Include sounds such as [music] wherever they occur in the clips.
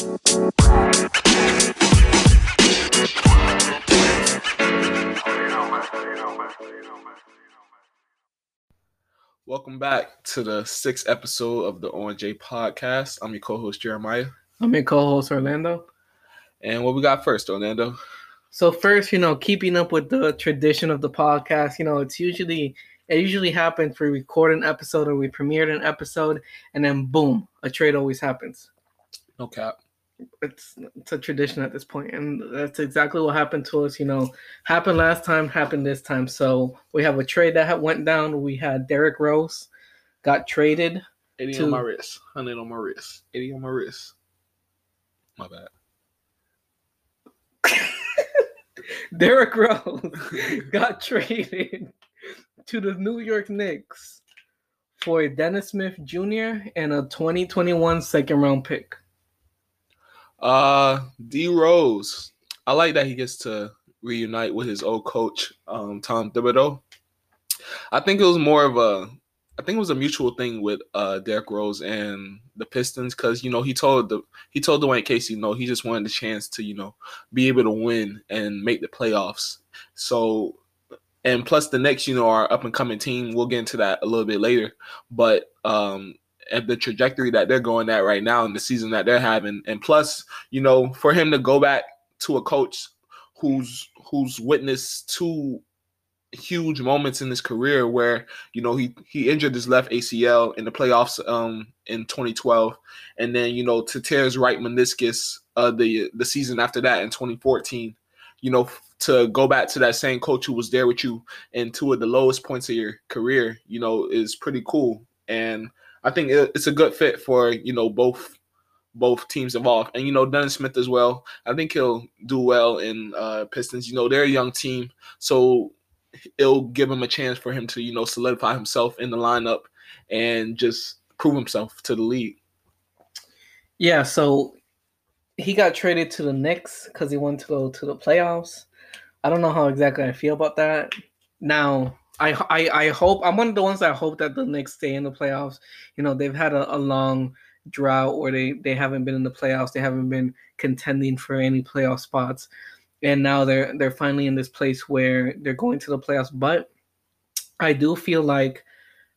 Welcome back to the sixth episode of the ONJ podcast. I'm your co-host Jeremiah. I'm your co-host Orlando. And what we got first, Orlando? So first, you know, keeping up with the tradition of the podcast, you know, it's usually it usually happens we record an episode or we premiered an episode and then boom, a trade always happens. No cap. It's it's a tradition at this point, and that's exactly what happened to us. You know, happened last time, happened this time. So we have a trade that went down. We had Derrick Rose got traded. 80 to- on my wrist. 100 on my wrist. 80 on my wrist. My bad. [laughs] Derrick Rose [laughs] got traded to the New York Knicks for a Dennis Smith Jr. and a 2021 second round pick. Uh, D Rose. I like that he gets to reunite with his old coach, um, Tom Thibodeau. I think it was more of a, I think it was a mutual thing with uh Derrick Rose and the Pistons because you know he told the he told Dwayne Casey no he just wanted the chance to you know be able to win and make the playoffs. So and plus the Knicks you know our up and coming team. We'll get into that a little bit later, but um at the trajectory that they're going at right now and the season that they're having, and plus, you know, for him to go back to a coach who's who's witnessed two huge moments in his career where you know he he injured his left ACL in the playoffs um in 2012 and then you know to tear his right meniscus uh the the season after that in 2014 you know to go back to that same coach who was there with you in two of the lowest points of your career you know is pretty cool. And I think it's a good fit for you know both both teams involved, and you know Dennis Smith as well. I think he'll do well in uh, Pistons. You know they're a young team, so it'll give him a chance for him to you know solidify himself in the lineup and just prove himself to the league. Yeah, so he got traded to the Knicks because he wanted to go to the playoffs. I don't know how exactly I feel about that. Now, I, I I hope I'm one of the ones that hope that the Knicks stay in the playoffs. You know, they've had a, a long drought where they they haven't been in the playoffs. They haven't been contending for any playoff spots, and now they're they're finally in this place where they're going to the playoffs. But I do feel like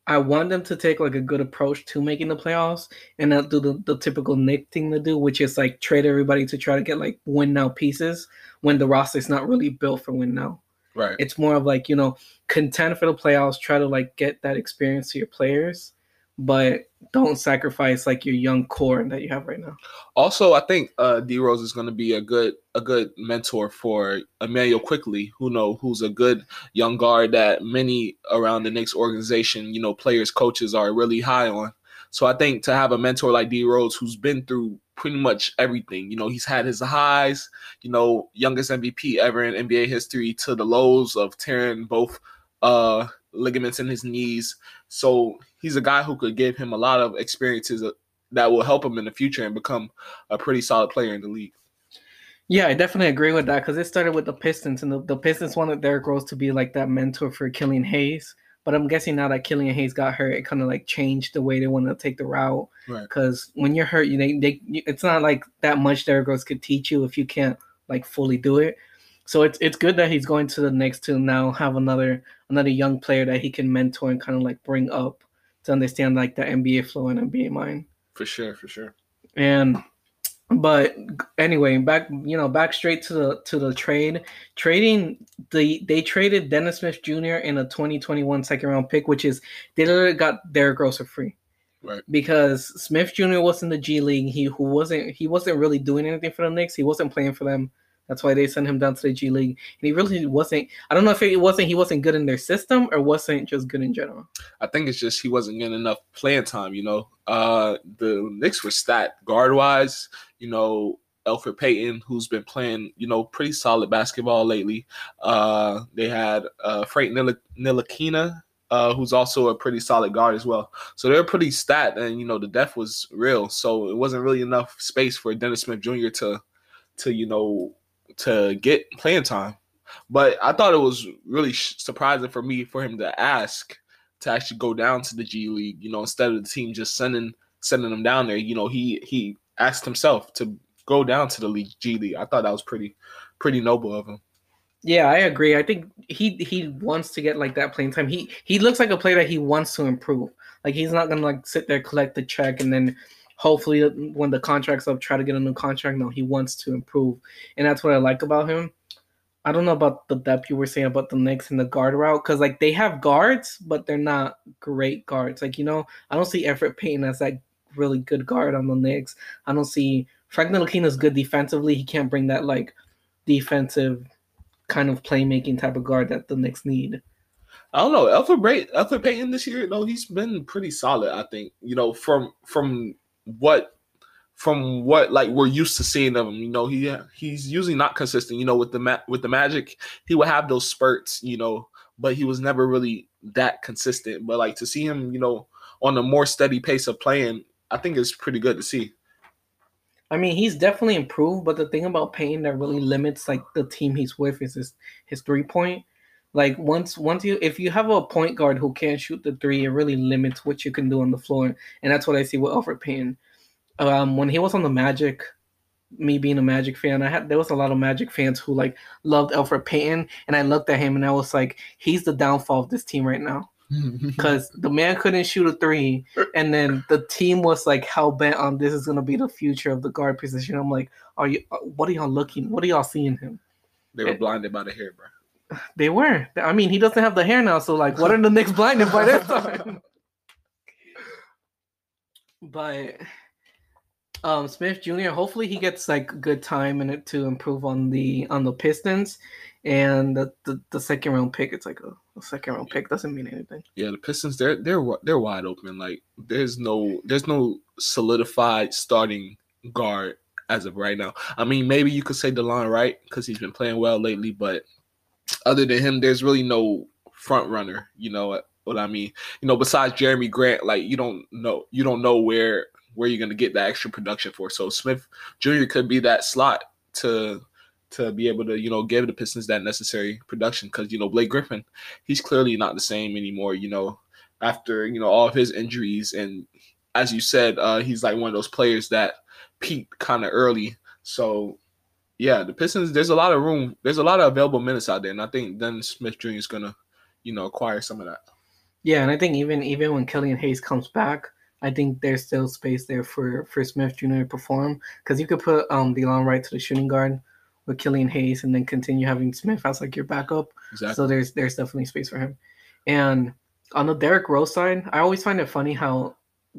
I want them to take like a good approach to making the playoffs and not do the, the typical Knick thing to do, which is like trade everybody to try to get like win now pieces when the roster is not really built for win now. Right. It's more of like, you know, contend for the playoffs, try to like get that experience to your players, but don't sacrifice like your young core that you have right now. Also, I think uh, D Rose is going to be a good a good mentor for Immanuel Quickley, who know who's a good young guard that many around the Knicks organization, you know, players, coaches are really high on. So I think to have a mentor like D Rose, who's been through pretty much everything, you know, he's had his highs, you know, youngest MVP ever in NBA history, to the lows of tearing both uh, ligaments in his knees. So he's a guy who could give him a lot of experiences uh, that will help him in the future and become a pretty solid player in the league. Yeah, I definitely agree with that because it started with the Pistons, and the, the Pistons wanted Derrick Rose to be like that mentor for Killian Hayes. But I'm guessing now that Killian Hayes got hurt, it kind of like changed the way they want to take the route. Right. Because when you're hurt, you they, they it's not like that much Derrick Rose could teach you if you can't like fully do it. So it's it's good that he's going to the Knicks to now have another another young player that he can mentor and kind of like bring up to understand like the NBA flow and NBA mind. For sure, for sure. And but anyway, back you know back straight to the to the trade. Trading the they traded Dennis Smith Jr. in a 2021 second round pick, which is they literally got Derrick Rose for free. Right. Because Smith Jr. was in the G League. He who wasn't he wasn't really doing anything for the Knicks. He wasn't playing for them. That's why they sent him down to the G League. And he really wasn't I don't know if it wasn't he wasn't good in their system or wasn't just good in general. I think it's just he wasn't getting enough playing time. You know, uh, the Knicks were stat guard wise. You know, Elfrid Payton, who's been playing, you know, pretty solid basketball lately. Uh, they had uh, Frank Nil- Ntilikina, uh, who's also a pretty solid guard as well. So they're pretty stat, and you know, the depth was real. So it wasn't really enough space for Dennis Smith Jr. to, to you know, to get playing time. But I thought it was really surprising for me for him to ask to actually go down to the G League, you know, instead of the team just sending sending him down there. You know, he he asked himself to go down to the league G League. I thought that was pretty pretty noble of him. Yeah, I agree. I think he he wants to get like that playing time. He he looks like a player that he wants to improve. Like he's not gonna like sit there collect the check and then hopefully uh, when the contract's up try to get a new contract. No, he wants to improve, and that's what I like about him. I don't know about the depth you were saying about the Knicks and the guard route because like they have guards, but they're not great guards. Like you know, I don't see Elfrid Payton as that really good guard on the Knicks. I don't see Frank Ntilikina is good defensively. He can't bring that like defensive kind of playmaking type of guard that the Knicks need. I don't know. Elfrid, Bray, Elfrid Payton this year, though, he's been pretty solid. I think you know from from what from what like we're used to seeing of him. You know, he he's usually not consistent. You know, with the ma- with the Magic, he would have those spurts. You know, but he was never really that consistent. But like to see him, you know, on a more steady pace of playing, I think it's pretty good to see. I mean, he's definitely improved, but the thing about Payne that really limits like the team he's with is his his three point. Like once once you if you have a point guard who can't shoot the three, it really limits what you can do on the floor, and that's what I see with Elfrid Payne. Um, when he was on the Magic, me being a Magic fan, I had there was a lot of Magic fans who like loved Elfrid Payton, and I looked at him and I was like, he's the downfall of this team right now [laughs] because the man couldn't shoot a three, and then the team was like hell bent on this is gonna be the future of the guard position. I'm like, are you? Uh, what are y'all looking? What are y'all seeing him? They were and, blinded by the hair, bro. They were. I mean, he doesn't have the hair now, so like, what are the Knicks blinded by this time? but um, Smith Jr. Hopefully he gets like good time in it to improve on the on the Pistons, and the the, the second round pick. It's like a, a, second round pick doesn't mean anything. Yeah, the Pistons they're they're they're wide open. Like there's no there's no solidified starting guard as of right now. I mean, maybe you could say Delon Wright because he's been playing well lately, but other than him, there's really no front runner. You know what I mean? You know, besides Jerami Grant, like you don't know you don't know where where you're to get that extra production for. So Smith Jr. could be that slot to to be able to you know give the Pistons that necessary production because you know Blake Griffin, he's clearly not the same anymore. You know after you know all of his injuries and as you said, uh, he's like one of those players that peaked kind of early. So yeah, the Pistons. There's a lot of room. There's a lot of available minutes out there, and I think Dennis Smith Jr. is gonna, you know, acquire some of that. Yeah, and I think even even when Killian Hayes comes back, I think there's still space there for for Smith Jr. to perform because you could put um Delon Wright to the shooting guard with Killian Hayes and then continue having Smith as like your backup. Exactly. So there's there's definitely space for him. And on the Derrick Rose side, I always find it funny how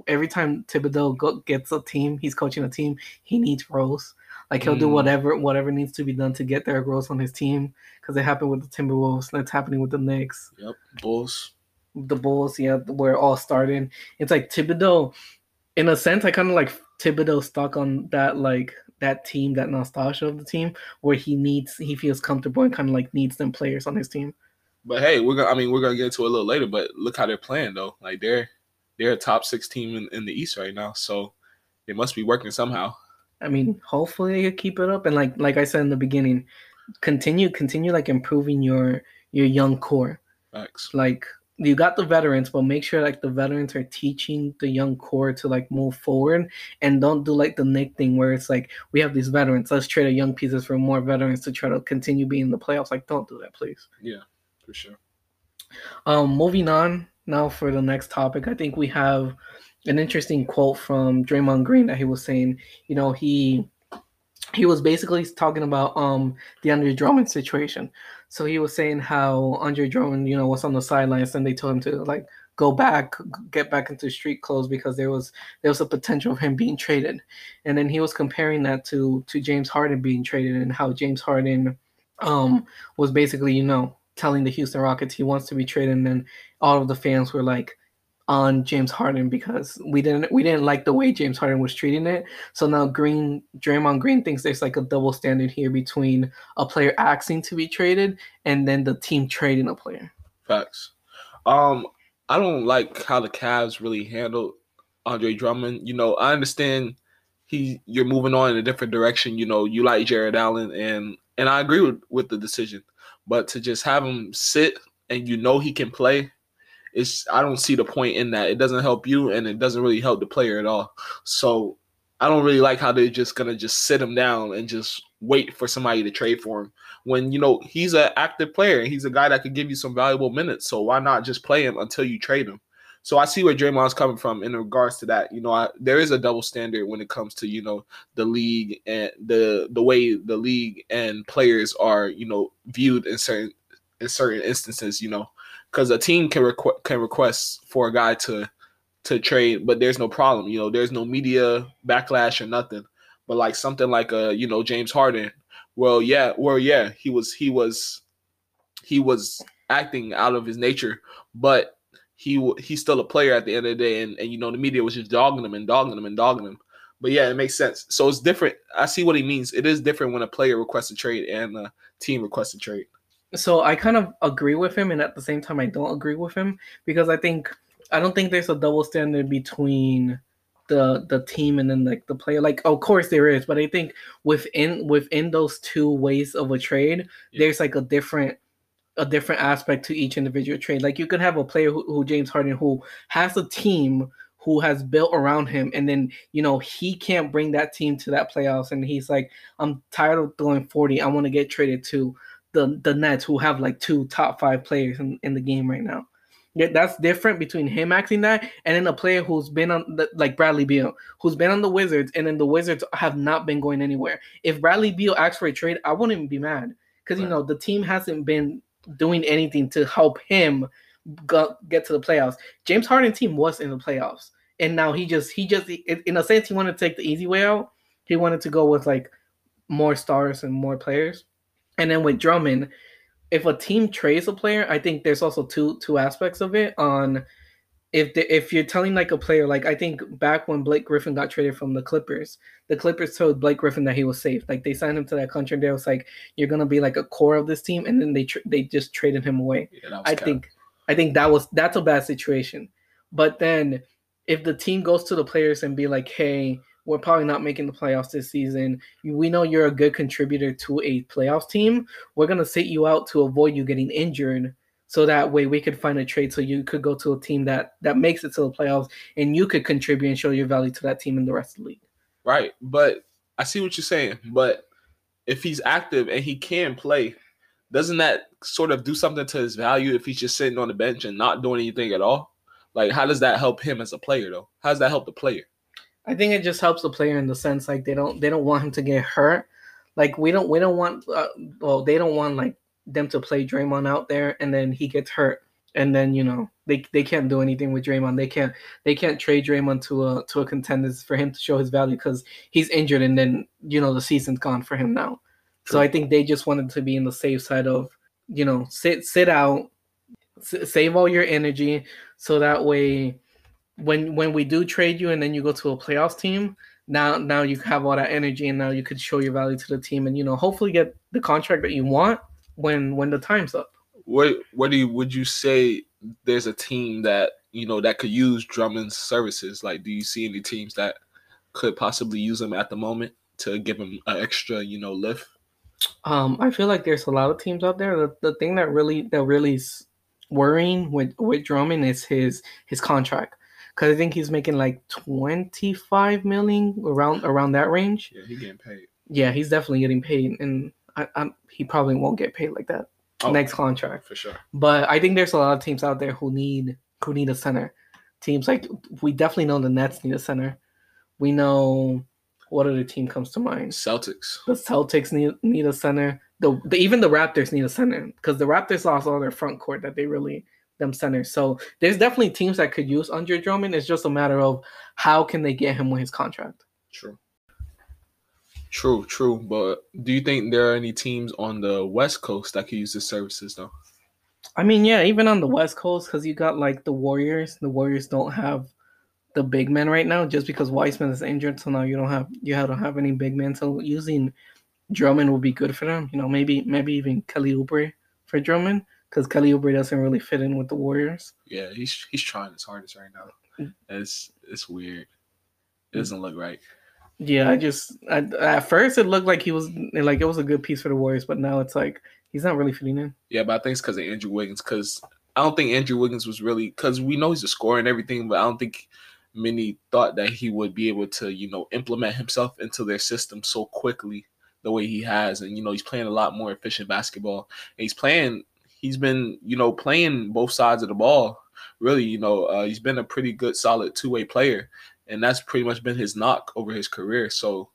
every time Thibodeau go, gets a team, he's coaching a team, he needs Rose. Like he'll mm. do whatever whatever needs to be done to get Derrick Rose on his team because it happened with the Timberwolves. That's happening with the Knicks. Yep, Bulls the Bulls, yeah, where it all started. It's like Thibodeau, in a sense, I kind of like Thibodeau stuck on that like that team, that nostalgia of the team, where he needs, he feels comfortable and kind of like needs them players on his team. But hey, we're gonna, I mean, we're gonna get into it a little later, but look how they're playing though. Like they're they're a top six team in, in the East right now, so it must be working somehow. I mean, hopefully you keep it up, and like like I said in the beginning, continue continue like improving your your young core. Facts. Like you got the veterans, but make sure like the veterans are teaching the young core to like move forward and don't do like the Knick thing where it's like we have these veterans, let's trade a young pieces for more veterans to try to continue being in the playoffs. Like don't do that, please. Yeah, for sure. Um, moving on now for the next topic, I think we have an interesting quote from Draymond Green that he was saying, you know, he he was basically talking about um the Andre Drummond situation. So he was saying how Andre Drummond, you know, was on the sidelines and they told him to like go back, get back into street clothes because there was there was a potential of him being traded. And then he was comparing that to to James Harden being traded and how James Harden um was basically, you know, telling the Houston Rockets he wants to be traded and then all of the fans were like on James Harden because we didn't we didn't like the way James Harden was treating it. So now Green Draymond Green thinks there's like a double standard here between a player asking to be traded and then the team trading a player. Facts. Um, I don't like how the Cavs really handled Andre Drummond. You know, I understand he you're moving on in a different direction. You know, you like Jarrett Allen and and I agree with, with the decision. But to just have him sit and you know he can play it's I don't see the point in that. It doesn't help you and it doesn't really help the player at all. So I don't really like how they're just gonna just sit him down and just wait for somebody to trade for him when you know he's an active player and he's a guy that could give you some valuable minutes. So why not just play him until you trade him? So I see where Draymond's coming from in regards to that. You know, I, there is a double standard when it comes to you know the league and the the way the league and players are you know viewed in certain in certain instances. You know, because a team can requ- can request for a guy to to trade, but there's no problem. You know, there's no media backlash or nothing. But like something like a you know James Harden, well yeah, well yeah, he was he was he was acting out of his nature, but he he's still a player at the end of the day, and, and you know the media was just dogging him and dogging him and dogging him. But yeah, it makes sense. So it's different. I see what he means. It is different when a player requests a trade and a team requests a trade. So I kind of agree with him, and at the same time, I don't agree with him because I think I don't think there's a double standard between the the team and then like the player. Like, of course there is, but I think within within those two ways of a trade, yeah. there's like a different a different aspect to each individual trade. Like you could have a player who, who James Harden who has a team who has built around him and then you know he can't bring that team to that playoffs and he's like I'm tired of throwing 40 I want to get traded to the the Nets who have like two top 5 players in, in the game right now. Yeah, that's different between him acting that and then a player who's been on the, like Bradley Beal, who's been on the Wizards, and then the Wizards have not been going anywhere. If Bradley Beal asks for a trade, I wouldn't even be mad because right. you know the team hasn't been doing anything to help him go, get to the playoffs. James Harden team was in the playoffs, and now he just he just in a sense he wanted to take the easy way out. He wanted to go with like more stars and more players, and then with Drummond, if a team trades a player, I think there's also two two aspects of it. On if the, if you're telling like a player, like I think back when Blake Griffin got traded from the Clippers, the Clippers told Blake Griffin that he was safe. Like they signed him to that contract. They was like, "You're gonna be like a core of this team," and then they tra- they just traded him away. Yeah, I think I think that was that's a bad situation. But then if the team goes to the players and be like, "Hey," we're probably not making the playoffs this season. We know you're a good contributor to a playoffs team. We're gonna sit you out to avoid you getting injured so that way we could find a trade so you could go to a team that that makes it to the playoffs and you could contribute and show your value to that team in the rest of the league. Right, but I see what you're saying, but if he's active and he can play, doesn't that sort of do something to his value if he's just sitting on the bench and not doing anything at all? Like, how does that help him as a player, though? How does that help the player? I think it just helps the player in the sense like they don't they don't want him to get hurt. Like we don't we don't want uh, well they don't want like them to play Draymond out there and then he gets hurt and then you know they they can't do anything with Draymond. They can't they can't trade Draymond to a to a contender for him to show his value because he's injured and then you know the season's gone for him now. True. So I think they just wanted to be in the safe side of you know sit sit out, s- save all your energy so that way when when we do trade you and then you go to a playoffs team, now now you have all that energy and now you could show your value to the team and you know hopefully get the contract that you want when when the time's up. What what do you would you say there's a team that you know that could use Drummond's services? Like, do you see any teams that could possibly use him at the moment to give him an extra you know lift? Um, I feel like there's a lot of teams out there. The, the thing that really that really is worrying with with Drummond is his his contract because I think he's making like twenty five million around around that range. Yeah, he's getting paid. Yeah, he's definitely getting paid, and I, I'm, he probably won't get paid like that oh, next contract for sure. But I think there's a lot of teams out there who need who need a center. Teams like we definitely know the Nets need a center. We know what other team comes to mind? Celtics. The Celtics need need a center. The, the even the Raptors need a center because the Raptors lost all their front court that they really them centers. So there's definitely teams that could use Andre Drummond. It's just a matter of how can they get him with his contract. True. True, true. But do you think there are any teams on the West Coast that could use his services though? I mean, yeah, even on the West Coast, because you got like the Warriors. The Warriors don't have the big men right now, just because Wiseman is injured. So now you don't have you don't have any big men. So using Drummond will be good for them. You know, maybe maybe even Kelly Oubre for Drummond because Kelly Oubre doesn't really fit in with the Warriors. Yeah, he's he's trying his hardest right now. It's it's weird. It doesn't look right. Yeah, I just I, at first it looked like he was like it was a good piece for the Warriors, but now it's like he's not really fitting in. Yeah, but I think it's because of Andrew Wiggins. Because I don't think Andrew Wiggins was really because we know he's a scorer and everything, but I don't think many thought that he would be able to, you know, implement himself into their system so quickly the way he has. And, you know, he's playing a lot more efficient basketball. And he's playing, he's been, you know, playing both sides of the ball. Really, you know, uh, he's been a pretty good, solid two way player. And that's pretty much been his knock over his career. So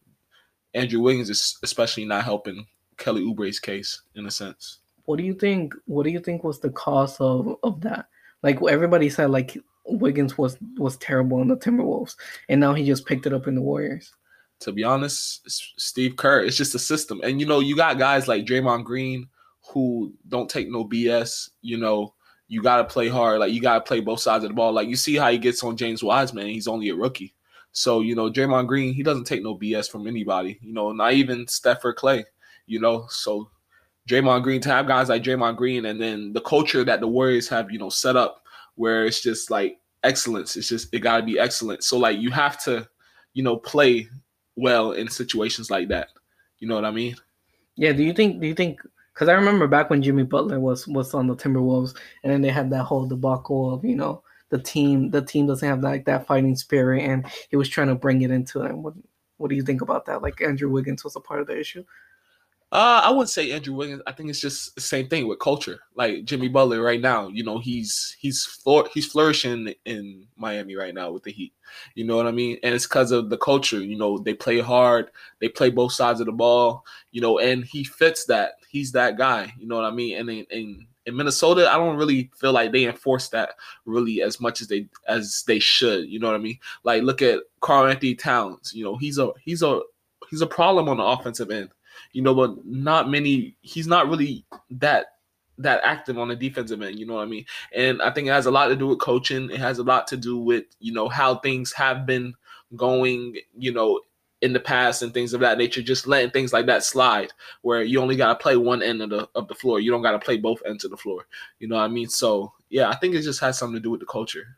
Andrew Wiggins is especially not helping Kelly Oubre's case in a sense. What do you think? What do you think was the cause of of that? Like everybody said, like Wiggins was was terrible in the Timberwolves, and now he just picked it up in the Warriors. To be honest, Steve Kerr, it's just a system, and you know you got guys like Draymond Green who don't take no BS. You know you got to play hard, like you got to play both sides of the ball. Like you see how he gets on James Wiseman, he's only a rookie. So you know Draymond Green, he doesn't take no BS from anybody. You know, not even Steph or Clay. You know, so Draymond Green to have guys like Draymond Green, and then the culture that the Warriors have, you know, set up where it's just like excellence. It's just it got to be excellent. So like you have to, you know, play well in situations like that. You know what I mean? Yeah. Do you think? Do you think? Because I remember back when Jimmy Butler was was on the Timberwolves, and then they had that whole debacle of you know the team the team doesn't have like that fighting spirit, and he was trying to bring it into them. What What do you think about that? Like Andrew Wiggins was a part of the issue. Uh, I wouldn't say Andrew Wiggins. I think it's just the same thing with culture. Like Jimmy Butler right now, you know, he's he's he's flourishing in Miami right now with the Heat. You know what I mean? And it's because of the culture. You know, they play hard, they play both sides of the ball. You know, and he fits that. He's that guy. You know what I mean? And in, in, in Minnesota, I don't really feel like they enforce that really as much as they as they should. You know what I mean? Like look at Karl-Anthony Towns. You know, he's a he's a he's a problem on the offensive end you know, but not many. He's not really that that active on the defensive end. You know what I mean? And I think it has a lot to do with coaching. It has a lot to do with you know how things have been going. You know. In the past and things of that nature, just letting things like that slide, where you only got to play one end of the of the floor, you don't got to play both ends of the floor. You know what I mean? So yeah, I think it just has something to do with the culture.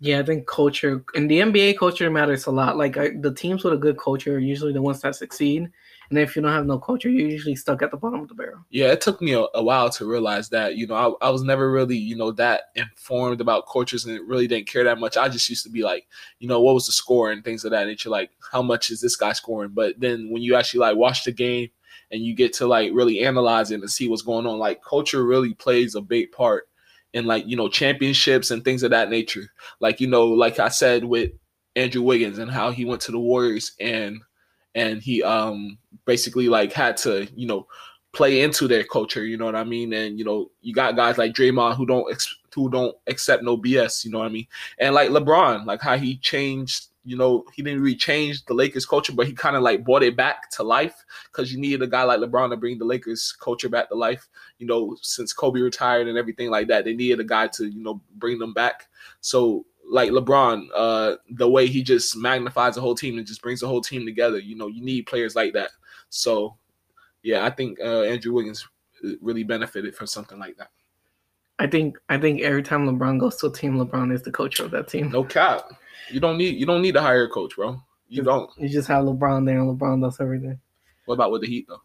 Yeah, I think culture in the NBA culture matters a lot. Like I, the teams with a good culture are usually the ones that succeed, and if you don't have no culture, you're usually stuck at the bottom of the barrel. Yeah, it took me a, a while to realize that. You know, I, I was never really, you know, that informed about cultures and really didn't care that much. I just used to be like, you know, what was the score and things of that nature. Like, how much is this guy scoring? But then when you actually like watch the game and you get to like really analyze it and see what's going on, like culture really plays a big part in like you know championships and things of that nature. Like you know, like I said with Andrew Wiggins and how he went to the Warriors and and he um basically like had to you know play into their culture. You know what I mean? And you know you got guys like Draymond who don't ex- who don't accept no BS. You know what I mean? And like LeBron, like how he changed. You know, he didn't really change the Lakers culture, but he kind of like brought it back to life because you needed a guy like LeBron to bring the Lakers culture back to life. You know, since Kobe retired and everything like that, they needed a guy to you know bring them back. So like LeBron, uh, the way he just magnifies the whole team and just brings the whole team together. You know, you need players like that. So, yeah, I think uh, Andrew Wiggins really benefited from something like that. I think I think every time LeBron goes to a team, LeBron is the coach of that team. No cap. You don't need you don't need to hire a coach, bro. You don't. You just have LeBron there, and LeBron does everything. What about with the Heat though?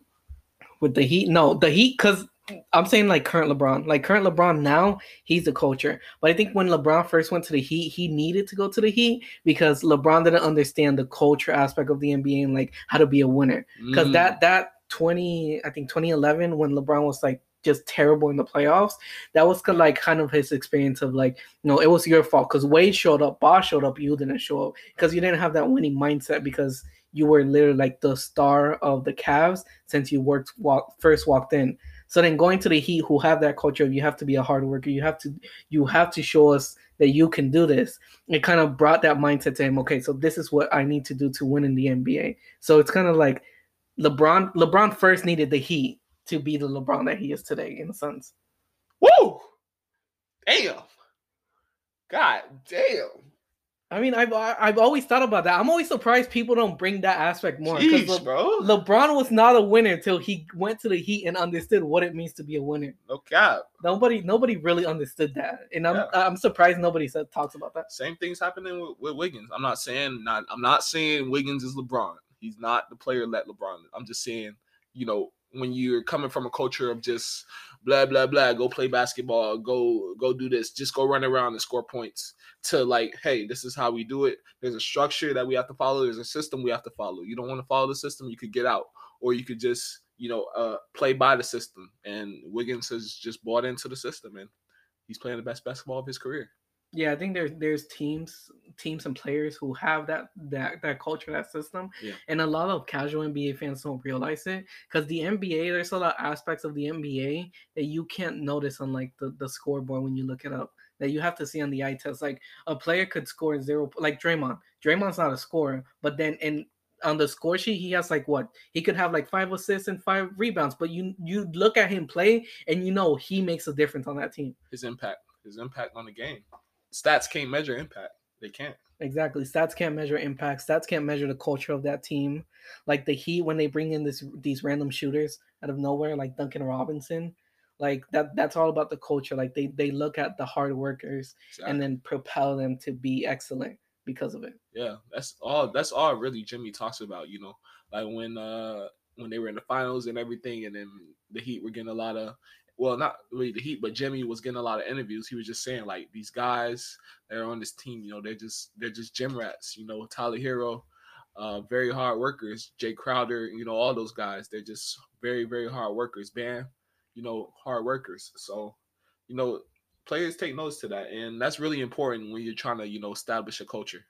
With the Heat, no, the Heat because I'm saying like current LeBron, like current LeBron now, he's the culture. But I think when LeBron first went to the Heat, he needed to go to the Heat because LeBron didn't understand the culture aspect of the NBA and like how to be a winner. Because mm. that that 20, I think 2011 when LeBron was like just terrible in the playoffs, that was like kind of his experience of like, you know, it was your fault because Wade showed up, Bosh showed up, you didn't show up because you didn't have that winning mindset because you were literally like the star of the Cavs since you worked walk, first walked in. So then going to the Heat, who have that culture, you have to be a hard worker. You have to you have to show us that you can do this. It kind of brought that mindset to him. Okay, so this is what I need to do to win in the NBA. So it's kind of like LeBron. LeBron first needed the Heat to be the LeBron that he is today in the Suns. Woo! Damn. God damn. I mean, I've I've always thought about that. I'm always surprised people don't bring that aspect more. Jeez, Le- bro. LeBron was not a winner until he went to the Heat and understood what it means to be a winner. No cap. Nobody nobody really understood that, and I'm yeah. I'm surprised nobody said talks about that. Same thing's happening with, with Wiggins. I'm not saying not I'm not saying Wiggins is LeBron. He's not the player that LeBron. I'm just saying, you know, when you're coming from a culture of just blah blah blah, go play basketball, go go do this, just go run around and score points. To like, hey, this is how we do it. There's a structure that we have to follow. There's a system we have to follow. You don't want to follow the system, you could get out, or you could just you know uh, play by the system. And Wiggins has just bought into the system, and he's playing the best basketball of his career. Yeah, I think there's there's teams teams and players who have that that that culture, that system, Yeah. and a lot of casual NBA fans don't realize it because the NBA there's a lot of aspects of the NBA that you can't notice on like the the scoreboard when you look it up that you have to see on the eye test. Like a player could score zero, like Draymond. Draymond's not a scorer, but then in on the score sheet he has like what he could have like five assists and five rebounds, but you you look at him play and you know he makes a difference on that team. His impact, his impact on the game. Stats can't measure impact. They can't. Exactly. Stats can't measure impact. Stats can't measure the culture of that team. Like the Heat when they bring in this these random shooters out of nowhere, like Duncan Robinson. Like that that's all about the culture. Like they they look at the hard workers and then propel them to be excellent because of it. Yeah, that's all. That's all really Jimmy talks about. You know, like when uh when they were in the finals and everything, and then the Heat were getting a lot of. Well, not really the Heat, but Jimmy was getting a lot of interviews. He was just saying like these guys that are on this team, you know, they're just they're just gym rats. You know, Tyler Herro, uh, very hard workers. Jae Crowder, you know, all those guys, they're just very very hard workers. Bam, you know, hard workers. So, you know, players take notes to that, and that's really important when you're trying to you know establish a culture.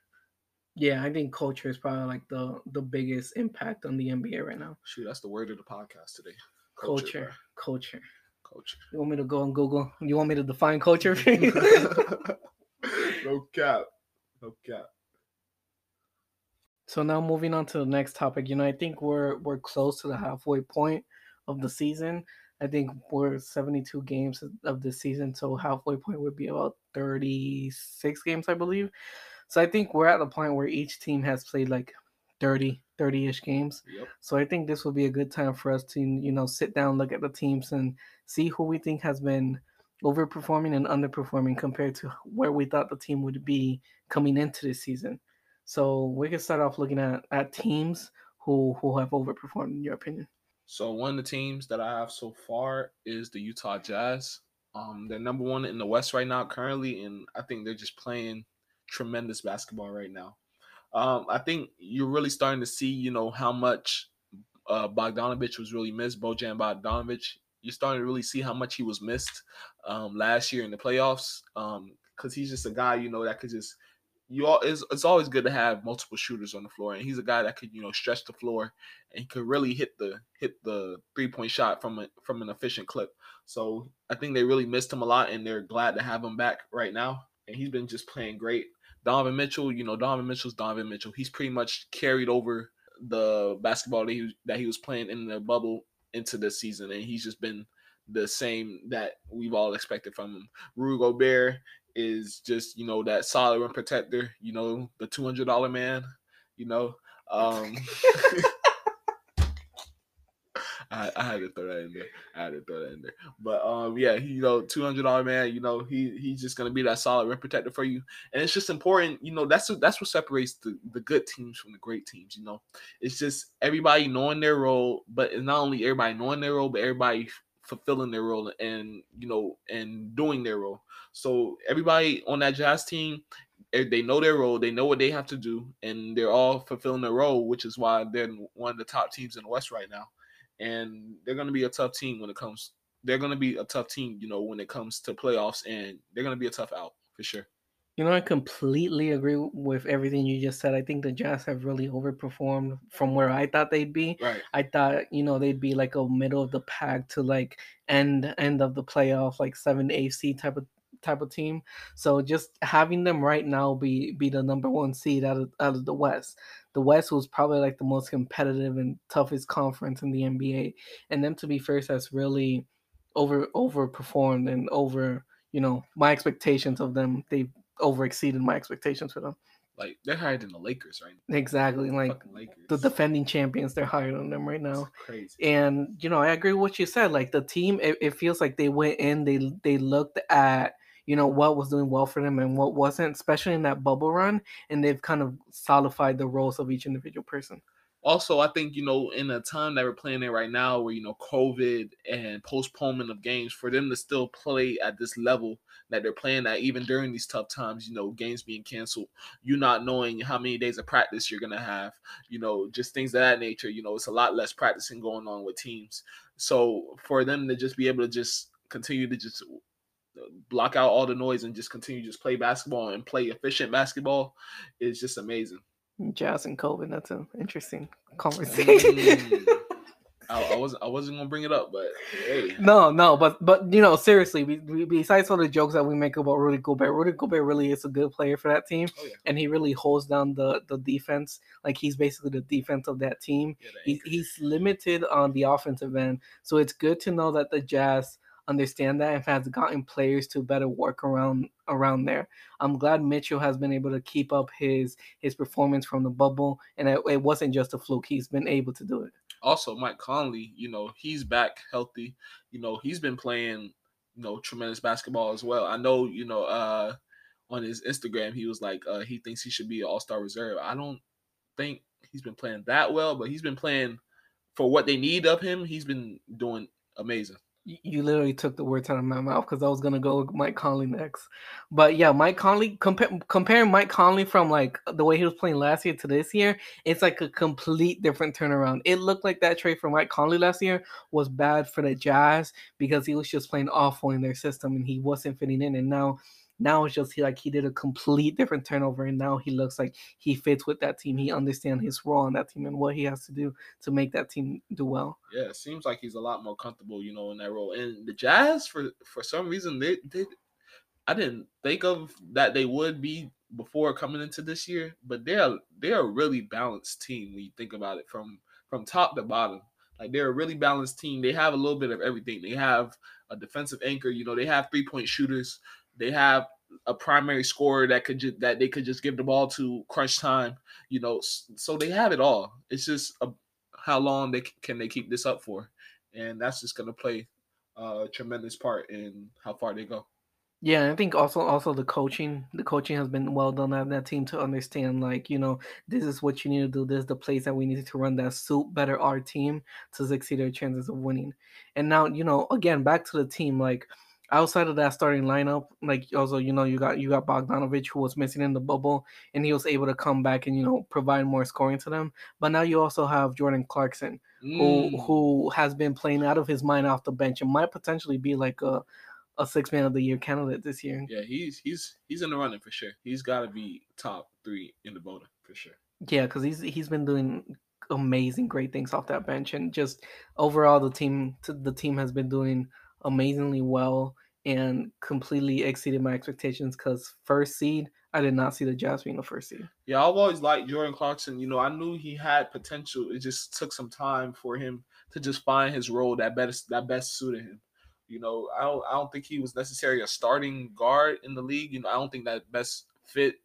Yeah, I think culture is probably like the the biggest impact on the NBA right now. Shoot, that's the word of the podcast today. Culture, culture. bro. Culture. You want me to go on Google? You want me to define culture? for [laughs] you? no cap. No cap. So now moving on to the next topic, you know, I think we're we're close to the halfway point of the season. I think we're 72 games of the season, so halfway point would be about 36 games, I believe. So I think we're at the point where each team has played like 30 30-ish games. Yep. So I think this will be a good time for us to, you know, sit down, look at the teams and see who we think has been overperforming and underperforming compared to where we thought the team would be coming into this season. So we can start off looking at, at teams who who have overperformed in your opinion. So one of the teams that I have so far is the Utah Jazz. Um, they're number one in the West right now currently, and I think they're just playing tremendous basketball right now. Um, I think you're really starting to see, you know, how much uh, Bogdanovich was really missed. Bojan Bogdanovich, you're starting to really see how much he was missed um, last year in the playoffs. Because he's just a guy, you know, that could just you all it's, it's always good to have multiple shooters on the floor, and he's a guy that could you know stretch the floor and he could really hit the hit the three point shot from a, from an efficient clip. So I think they really missed him a lot, and they're glad to have him back right now. And he's been just playing great. Donovan Mitchell, you know, Donovan Mitchell's Donovan Mitchell. He's pretty much carried over the basketball that he was, that he was playing in the bubble into this season, and he's just been the same that we've all expected from him. Rudy Gobert is just you know that solid rim protector. You know, the two hundred dollar man. You know, um, [laughs] [laughs] I, I had to throw that in there. I had to throw that in there. But um, yeah, you know, two hundred dollar man. You know, he he's just gonna be that solid rim protector for you, and it's just important. You know, that's that's what separates the the good teams from the great teams. You know, it's just everybody knowing their role, but it's not only everybody knowing their role, but everybody fulfilling their role and you know and doing their role. So everybody on that Jazz team, eh, they know their role, they know what they have to do, and they're all fulfilling their role, which is why they're one of the top teams in the West right now. And they're going to be a tough team when it comes. They're going to be a tough team, you know, when it comes to playoffs, and they're going to be a tough out for sure. You know, I completely agree with everything you just said. I think the Jazz have really overperformed from where I thought they'd be. Right. I thought, you know, they'd be like a middle of the pack to like end end of the playoff, like seven AC type of type of team. So just having them right now be be the number one seed out of out of the West. The West was probably like the most competitive and toughest conference in the NBA, and them to be first has really over overperformed and over you know my expectations of them. They over exceeded my expectations for them. Like they're higher than the Lakers, right? Exactly, like the defending champions, they're higher than them right now. It's crazy. And you know, I agree with what you said. Like the team, it, it feels like they went in, they they looked at you know what was doing well for them and what wasn't, especially in that bubble run, and they've kind of solidified the roles of each individual person. also, I think you know, in a time that we're playing in right now, where you know COVID and postponement of games, for them to still play at this level that they're playing at, even during these tough times, you know, games being canceled, you not knowing how many days of practice you're gonna have, you know, just things of that nature. You know, it's a lot less practicing going on with teams. So for them to just be able to just continue to just block out all the noise and just continue to just play basketball and play efficient basketball is just amazing. Jazz and COVID. That's an interesting conversation. Mm. [laughs] I, I, wasn't. I wasn't gonna bring it up, but hey. No, no, but but you know, seriously, we besides all the jokes that we make about Rudy Gobert, Rudy Gobert really is a good player for that team, oh, yeah. and he really holds down the the defense. Like he's basically the defense of that team. Yeah, he, he's limited on the offensive end, so it's good to know that the Jazz understand that and has gotten players to better work around around there. I'm glad Mitchell has been able to keep up his his performance from the bubble, and it, it wasn't just a fluke. He's been able to do it. Also, Mike Conley, you know, he's back healthy. You know, he's been playing, you know, tremendous basketball as well. I know, you know, uh, on his Instagram, he was like, uh, he thinks he should be an All Star reserve. I don't think he's been playing that well, but he's been playing for what they need of him. He's been doing amazing you literally took the words out of my mouth because I was gonna go Mike Conley next. But yeah, Mike Conley compa- comparing Mike Conley from like the way he was playing last year to this year, it's like a complete different turnaround. It looked like that trade for Mike Conley last year was bad for the Jazz because he was just playing awful in their system and he wasn't fitting in. And now now it's just he, like he did a complete different turnover, and now he looks like he fits with that team. He understands his role on that team and what he has to do to make that team do well. Yeah, it seems like he's a lot more comfortable, you know, in that role. And the Jazz, for for some reason, they they I didn't think of that they would be before coming into this year, but they're they're a really balanced team when you think about it from from top to bottom. Like they're a really balanced team. They have a little bit of everything. They have a defensive anchor. You know, they have three point shooters. They have a primary scorer that could ju- that they could just give the ball to crunch time. You know, so they have it all. It's just a, how long they can they keep this up for, and that's just going to play a tremendous part in how far they go. Yeah, I think also also the coaching, the coaching has been well done on that team to understand like you know this is what you need to do. This is the place that we need to run that suit better our team to succeed our chances of winning. And now you know again back to the team like outside of that starting lineup, like also you know you got you got Bogdanovich who was missing in the bubble, and he was able to come back and you know provide more scoring to them. But now you also have Jordan Clarkson, mm. who who has been playing out of his mind off the bench and might potentially be like a a six man of the year candidate this year. Yeah, he's he's he's in the running for sure. He's got to be top three in the voting for sure. Yeah, because he's he's been doing amazing, great things off that bench, and just overall the team the team has been doing amazingly well and completely exceeded my expectations because first seed, I did not see the Jazz being the first seed. Yeah, I've always liked Jordan Clarkson. You know, I knew he had potential. It just took some time for him to just find his role that best that best suited him. You know, I don't I don't think he was necessarily a starting guard in the league. You know, I don't think that best fit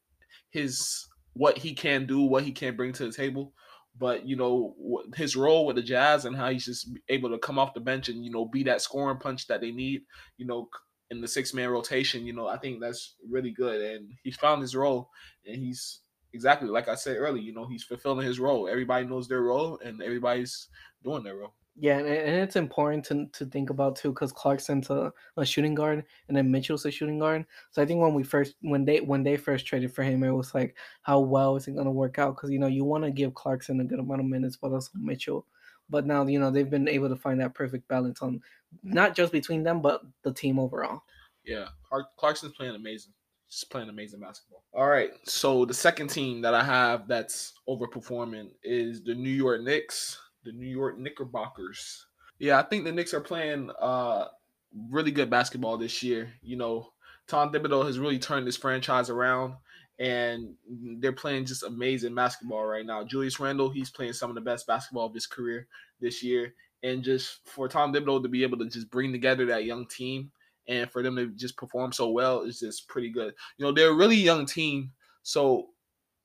his what he can do, what he can bring to the table. But you know his role with the Jazz and how he's just able to come off the bench and you know be that scoring punch that they need. You know in the six man rotation. You know I think that's really good, and he's found his role, and he's exactly like I said earlier. You know he's fulfilling his role. Everybody knows their role, and everybody's doing their role. Yeah, and, it's important to, to think about too, because Clarkson's a, a shooting guard, and then Mitchell's a shooting guard. So I think when we first when they when they first traded for him, it was like, how well is it going to work out? Because you know you want to give Clarkson a good amount of minutes, but also Mitchell. But now you know they've been able to find that perfect balance on not just between them, but the team overall. Yeah, Clarkson's playing amazing. Just playing amazing basketball. All right, so the second team that I have that's overperforming is the New York Knicks the New York Knickerbockers. Yeah, I think the Knicks are playing uh really good basketball this year. You know, Tom Thibodeau has really turned this franchise around and they're playing just amazing basketball right now. Julius Randle, he's playing some of the best basketball of his career this year. And just for Tom Thibodeau to be able to just bring together that young team and for them to just perform so well is just pretty good. You know, they're a really young team. So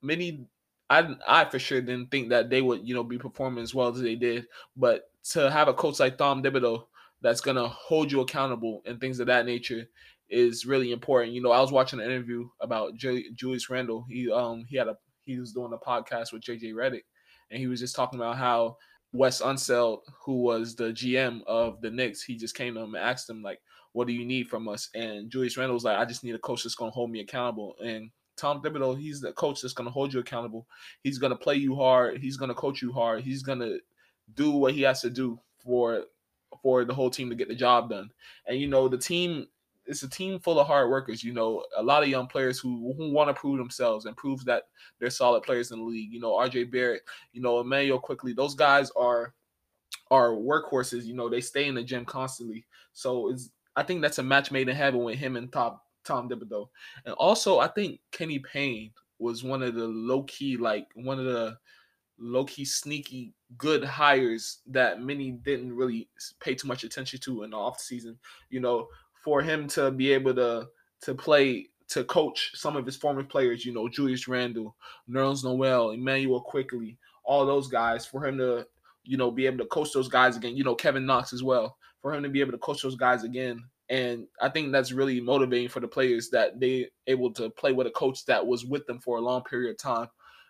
many I I for sure didn't think that they would, you know, be performing as well as they did. But to have a coach like Tom Thibodeau that's gonna hold you accountable and things of that nature is really important. You know, I was watching an interview about J- Julius Randle. He um he had a he was doing a podcast with JJ Redick, and he was just talking about how Wes Unseld, who was the GM of the Knicks, he just came to him and asked him like, "What do you need from us?" And Julius Randle was like, "I just need a coach that's to hold me accountable." And Tom Thibodeau, he's the coach that's going to hold you accountable. He's going to play you hard. He's going to coach you hard. He's going to do what he has to do for for the whole team to get the job done. And you know, the team it's a team full of hard workers. You know, a lot of young players who, who want to prove themselves and prove that they're solid players in the league. You know, RJ Barrett, you know, Immanuel Quickley. Those guys are are workhorses. You know, they stay in the gym constantly. So it's I think that's a match made in heaven with him and Tom Tom Thibodeau. And also, I think Kenny Payne was one of the low key, like one of the low key sneaky good hires that many didn't really pay too much attention to in the off season. You know, for him to be able to to play to coach some of his former players, you know, Julius Randle, Nerlens Noel, Immanuel Quickley, all those guys, for him to, you know, be able to coach those guys again, you know, Kevin Knox as well, for him to be able to coach those guys again. And I think that's really motivating for the players that they able to play with a coach that was with them for a long period of time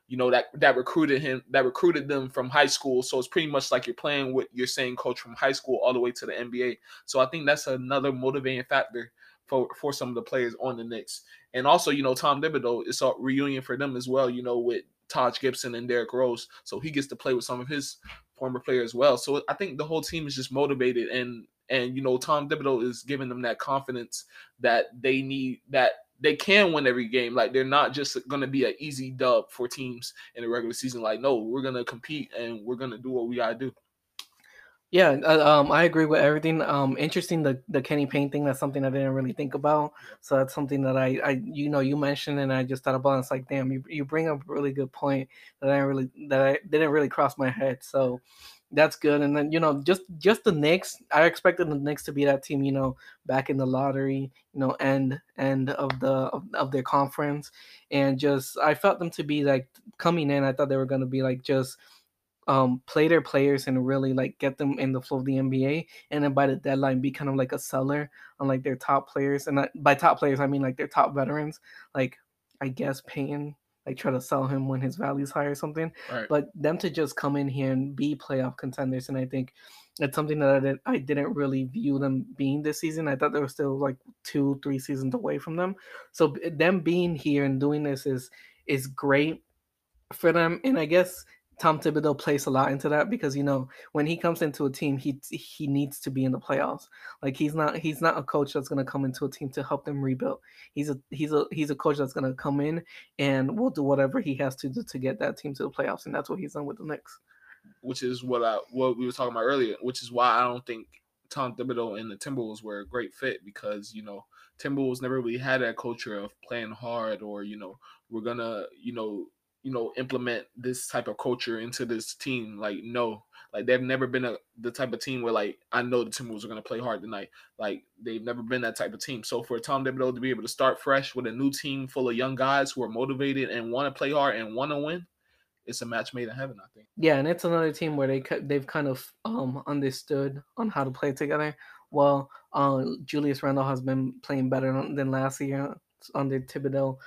you know that that recruited him that recruited them from high school so it's pretty much like you're playing with your same coach from high school all the way to the nba so i think that's another motivating factor for for some of the players on the Knicks. And also, you know, Tom Thibodeau, it's a reunion for them as well, you know, with Taj Gibson and Derrick Rose. So he gets to play with some of his former players as well. So I think the whole team is just motivated and and you know, Tom Thibodeau is giving them that confidence that they need that they can win every game. Like they're not just to be an easy dub for teams in the regular season. Like no, we're to compete and we're to do what we got to do. Yeah, uh, um, I agree with everything. Um, interesting the the Kenny Payne thing. That's something I didn't really think about. So that's something that I, I you know, you mentioned and I just thought about. It's like, damn, you, you bring up a really good point that I really that I didn't really cross my head. So that's good. And then you know, just just the Knicks. I expected the Knicks to be that team, you know, back in the lottery, you know, end end of the of, of their conference, and just I felt them to be like coming in. I thought they were gonna be like just um play their players and really like get them in the flow of the NBA, and then by the deadline be kind of like a seller on like their top players. And by top players, I mean like their top veterans, like I guess Payne like try to sell him when his value's high or something. Right. But them to just come in here and be playoff contenders, and I think it's something that I, did, I didn't really view them being this season. I thought they were still like two, three seasons away from them. So them being here and doing this is is great for them. And I guess Tom Thibodeau plays a lot into that because you know when he comes into a team, he he needs to be in the playoffs. Like he's not he's not a coach that's gonna come into a team to help them rebuild. He's a he's a he's a coach that's gonna come in and will do whatever he has to do to get that team to the playoffs, and that's what he's done with the Knicks. Which is what I what we were talking about earlier. Which is why I don't think Tom Thibodeau and the Timberwolves were a great fit because you know Timberwolves never really had that culture of playing hard or you know we're gonna you know you know implement this type of culture into this team. Like no, like they've never been a the type of team where like I know the Timberwolves are gonna play hard tonight. Like they've never been that type of team. So for Tom Thibodeau to be able to start fresh with a new team full of young guys who are motivated and want to play hard and want to win, it's a match made in heaven. I think. Yeah, and it's another team where they they've kind of um understood on how to play together. Well, uh, Julius Randle has been playing better than last year under Thibodeau.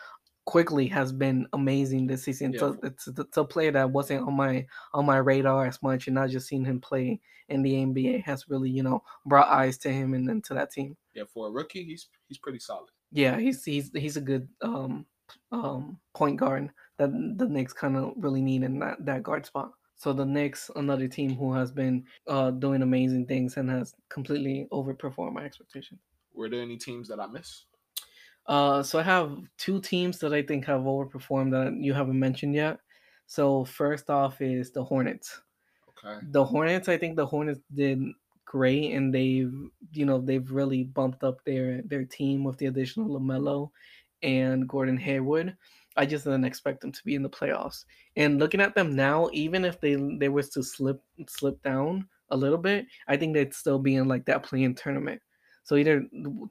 Quickley has been amazing this season. Yeah. So it's, it's a player that wasn't on my on my radar as much, and I just seen him play in the NBA has really you know brought eyes to him and then to that team. Yeah, for a rookie, he's he's pretty solid. Yeah, he's he's he's a good um um point guard that the Knicks kind of really need in that that guard spot. So the Knicks, another team who has been uh, doing amazing things and has completely overperformed my expectations. Were there any teams that I missed? Uh, so I have two teams that I think have overperformed that you haven't mentioned yet. So first off is the Hornets. Okay. The Hornets, I think the Hornets did great, and they've you know they've really bumped up their their team with the additional Lamelo and Gordon Hayward. I just didn't expect them to be in the playoffs. And looking at them now, even if they they was to slip slip down a little bit, I think they'd still be in like that play-in tournament. So either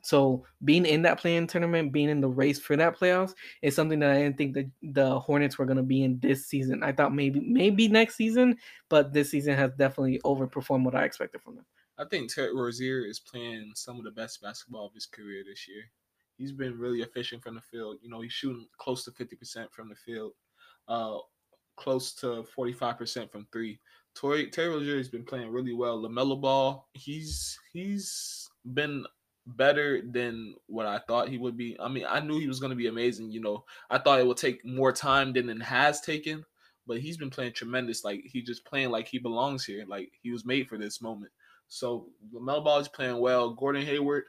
so being in that play-in tournament, being in the race for that playoffs is something that I didn't think that the Hornets were gonna be in this season. I thought maybe maybe next season, but this season has definitely overperformed what I expected from them. I think Terry Rozier is playing some of the best basketball of his career this year. He's been really efficient from the field. You know, he's shooting close to fifty percent from the field. Uh, close to 45% from three. Terry, Terry Rozier has been playing really well. LaMelo Ball, he's he's been better than what I thought he would be. I mean, I knew he was going to be amazing. You know, I thought it would take more time than it has taken, but he's been playing tremendous. Like he just playing like he belongs here. Like he was made for this moment. So LaMelo Ball is playing well. Gordon Hayward,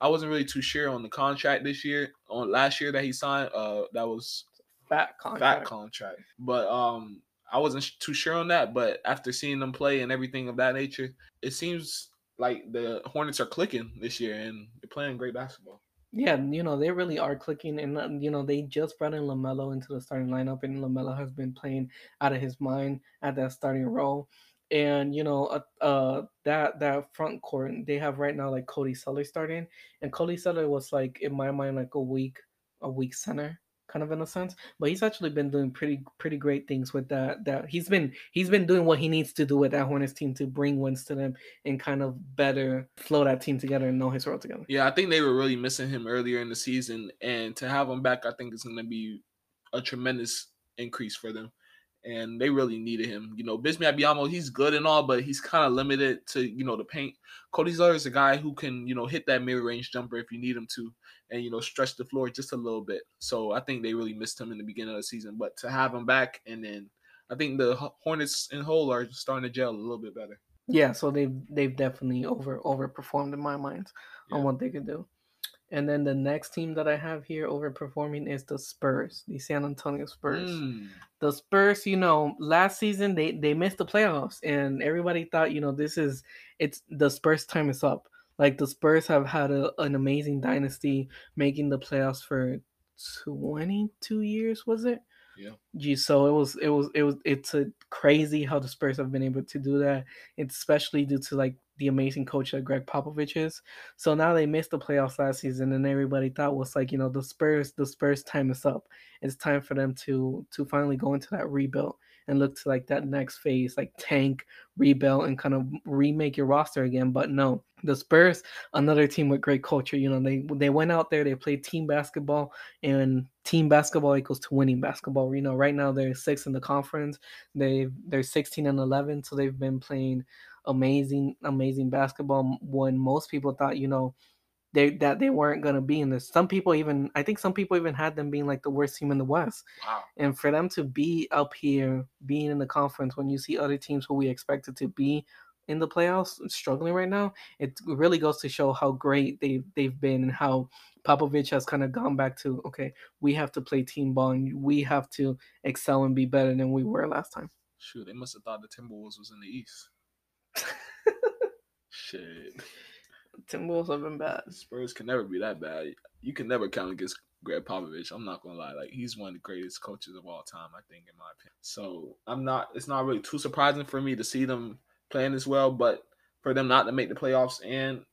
I wasn't really too sure on the contract this year. On last year that he signed, uh, that was fat contract. Fat contract. But um, I wasn't too sure on that. But after seeing them play and everything of that nature, it seems like the Hornets are clicking this year and they're playing great basketball. Yeah, you know they really are clicking, and uh, you know they just brought in Lamelo into the starting lineup, and Lamelo has been playing out of his mind at that starting role. And you know, uh, uh that that front court they have right now like Cody Zeller starting, and Cody Zeller was like in my mind like a weak a weak center kind of in a sense. But he's actually been doing pretty pretty great things with that. That he's been he's been doing what he needs to do with that Hornets team to bring wins to them and kind of better flow that team together and know his role together. Yeah, I think they were really missing him earlier in the season, and to have him back, I think is going to be a tremendous increase for them and they really needed him. You know, Bismack Biyombo, he's good and all, but he's kind of limited to you know the paint. Cody Zeller is a guy who can you know hit that mid range jumper if you need him to, and you know stretch the floor just a little bit. So I think they really missed him in the beginning of the season, but to have him back and then I think the Hornets in whole are starting to gel a little bit better. Yeah, so they've they've definitely over overperformed in my mind yeah. on what they could do. And then the next team that I have here overperforming is the Spurs, the San Antonio Spurs. Mm. The Spurs, you know, last season they they missed the playoffs, and everybody thought, you know, this is it's the Spurs time is up. Like the Spurs have had a, an amazing dynasty, making the playoffs for twenty two years, was it? Yeah. Gee, so it was it was it was it's a crazy how the Spurs have been able to do that. It's especially due to like the amazing coach that Gregg Popovich is. So now they missed the playoffs last season, and everybody thought was like, you know, the Spurs, the Spurs time is up. It's time for them to to finally go into that rebuild and look to like that next phase, like tank, rebuild, and kind of remake your roster again. But no, the Spurs, another team with great culture. You know, they they went out there, they played team basketball, and team basketball equals to winning basketball. You know, right now they're six in the conference. They they're 16 and 11, so they've been playing amazing, amazing basketball when most people thought, you know, they that they weren't gonna be in this. Some people even I think some people even had them being like the worst team in the West. Wow. And for them to be up here, being in the conference when you see other teams who we expected to be in the playoffs struggling right now, it really goes to show how great they they've been and how Popovich has kind of gone back to okay, we have to play team ball and we have to excel and be better than we were last time. Shoot, they must have thought the Timberwolves was in the East. Shit. Timberwolves have been bad. Spurs can never be that bad. You can never count against Gregg Popovich. I'm not gonna lie, like he's one of the greatest coaches of all time. I think, in my opinion. So I'm not. It's not really too surprising for me to see them playing as well, but for them not to make the playoffs and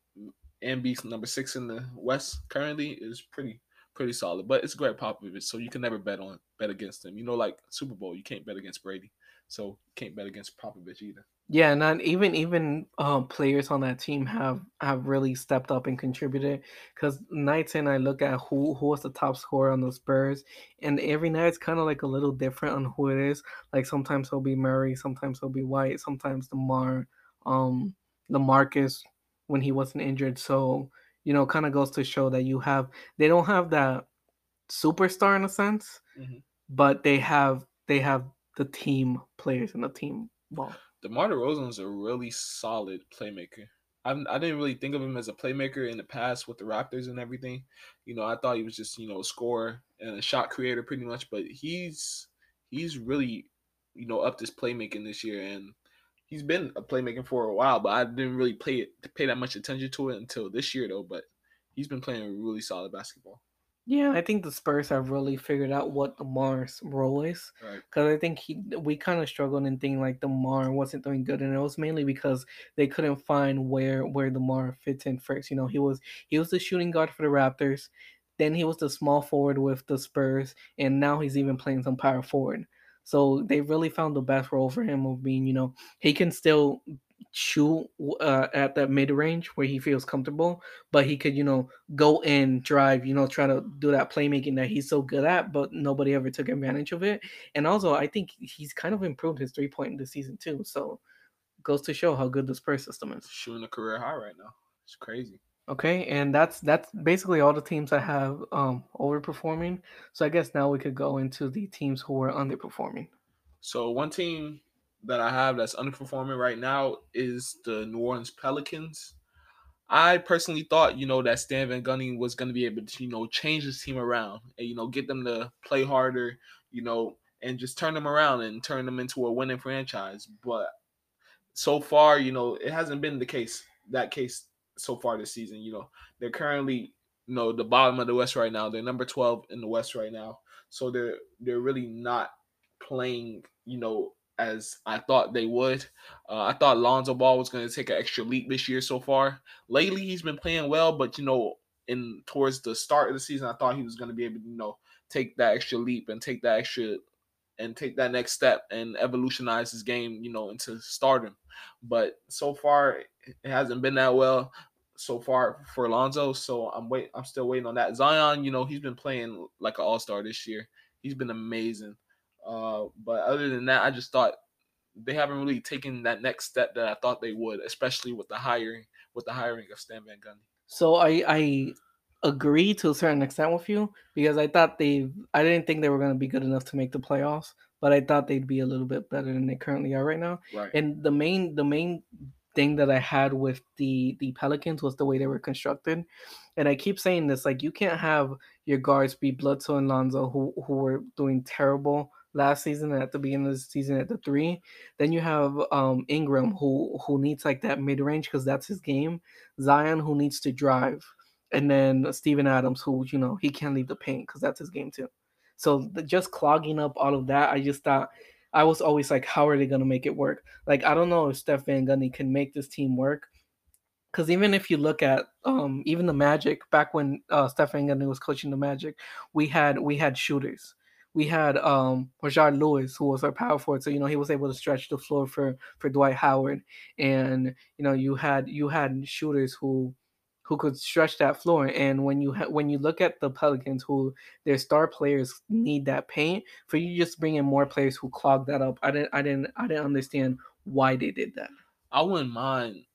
and be number six in the West currently is pretty pretty solid. But it's Gregg Popovich, so you can never bet on bet against him. You know, like Super Bowl, you can't bet against Brady, so can't bet against Popovich either. Yeah, not even even um, players on that team have have really stepped up and contributed. Because nights and I look at who who was the top scorer on the Spurs, and every night it's kind of like a little different on who it is. Like sometimes it'll be Murray, sometimes it'll be White, sometimes Demar, um, Lamarcus when he wasn't injured. So you know, kind of goes to show that you have they don't have that superstar in a sense, mm-hmm. but they have they have the team players and the team ball. DeMar DeRozan is a really solid playmaker. I, I didn't really think of him as a playmaker in the past with the Raptors and everything. You know, I thought he was just you know a scorer and a shot creator pretty much. But he's he's really you know up this playmaking this year, and he's been a playmaking for a while. But I didn't really pay it pay that much attention to it until this year though. But he's been playing really solid basketball. Yeah, I think the Spurs have really figured out what DeMar's role is. Because right. I think he, we kind of struggled in thinking like DeMar wasn't doing good, and it was mainly because they couldn't find where where DeMar fits in first. You know, he was he was the shooting guard for the Raptors, then he was the small forward with the Spurs, and now he's even playing some power forward. So they really found the best role for him of being, you know, he can still shoot uh, at that mid range where he feels comfortable, but he could, you know, go in, drive, you know, try to do that playmaking that he's so good at, but nobody ever took advantage of it. And also, I think he's kind of improved his three point in this season too. So goes to show how good the Spurs system is. Shooting a career high right now. It's crazy. Okay, and that's that's basically all the teams I have um overperforming. So I guess now we could go into the teams who are underperforming. So one team that I have that's underperforming right now is the New Orleans Pelicans. I personally thought, you know, that Stan Van Gundy was going to be able to, you know, change this team around and, you know, get them to play harder, you know, and just turn them around and turn them into a winning franchise. But so far, you know, it hasn't been the case, that case so far this season. You know, they're currently, you know, the bottom of the West right now. They're number 12 in the West right now. So they're they're really not playing, you know, as I thought they would. Uh, I thought Lonzo Ball was going to take an extra leap this year so far. Lately, he's been playing well, but you know, in towards the start of the season, I thought he was going to be able to, you know, take that extra leap and take that extra and take that next step and evolutionize his game, you know, into stardom. But so far, it hasn't been that well so far for Lonzo. So I'm wait, I'm still waiting on that. Zion, you know, he's been playing like an all star this year. He's been amazing. Uh, but other than that, I just thought they haven't really taken that next step that I thought they would, especially with the hiring with the hiring of Stan Van Gundy. So I I agree to a certain extent with you because I thought they I didn't think they were going to be good enough to make the playoffs, but I thought they'd be a little bit better than they currently are right now. Right. And the main the main thing that I had with the the Pelicans was the way they were constructed. And I keep saying this like you can't have your guards be Bledsoe and Lonzo who who were doing terrible last season at the beginning of the season at the three. Then you have um, Ingram who who needs like that mid range because that's his game. Zion who needs to drive, and then Steven Adams who you know he can't leave the paint because that's his game too. So the, just clogging up all of that, I just thought I was always like, how are they gonna make it work? Like I don't know if Stan Van Gundy can make this team work. Because even if you look at um, even the Magic back when uh, Stan Van Gundy was coaching the Magic, we had we had shooters we had um Lewis, who was our power forward. So you know he was able to stretch the floor for for Dwight Howard, and you know you had you had shooters who who could stretch that floor. And when you ha- when you look at the Pelicans, who their star players need that paint, for you just bring in more players who clog that up. I didn't I didn't I didn't understand why they did that. I wouldn't mind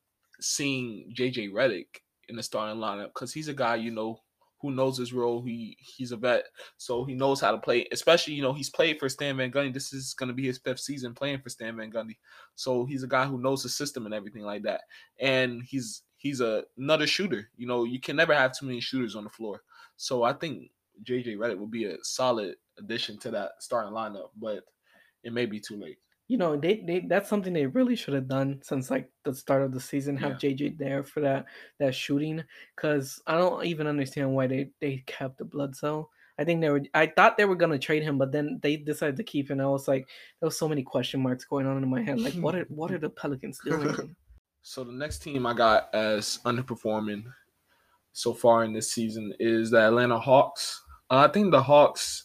seeing JJ Redick in the starting lineup because he's a guy you know who knows his role. He he's a vet, so he knows how to play. Especially, you know, he's played for Stan Van Gundy. This is going to be his fifth season playing for Stan Van Gundy. So he's a guy who knows the system and everything like that. And he's he's a, another shooter. You know, you can never have too many shooters on the floor. So I think JJ Redick will be a solid addition to that starting lineup, but it may be too late you know they, they that's something they really should have done since like the start of the season have yeah. jj there for that that shooting because i don't even understand why they they kept the Bledsoe. I think they were i thought they were going to trade him but then they decided to keep him. I was like there was so many question marks going on in my head like what are what are [laughs] the pelicans doing? [laughs] So the next team i got as underperforming so far in this season is the atlanta hawks. Uh, i think the hawks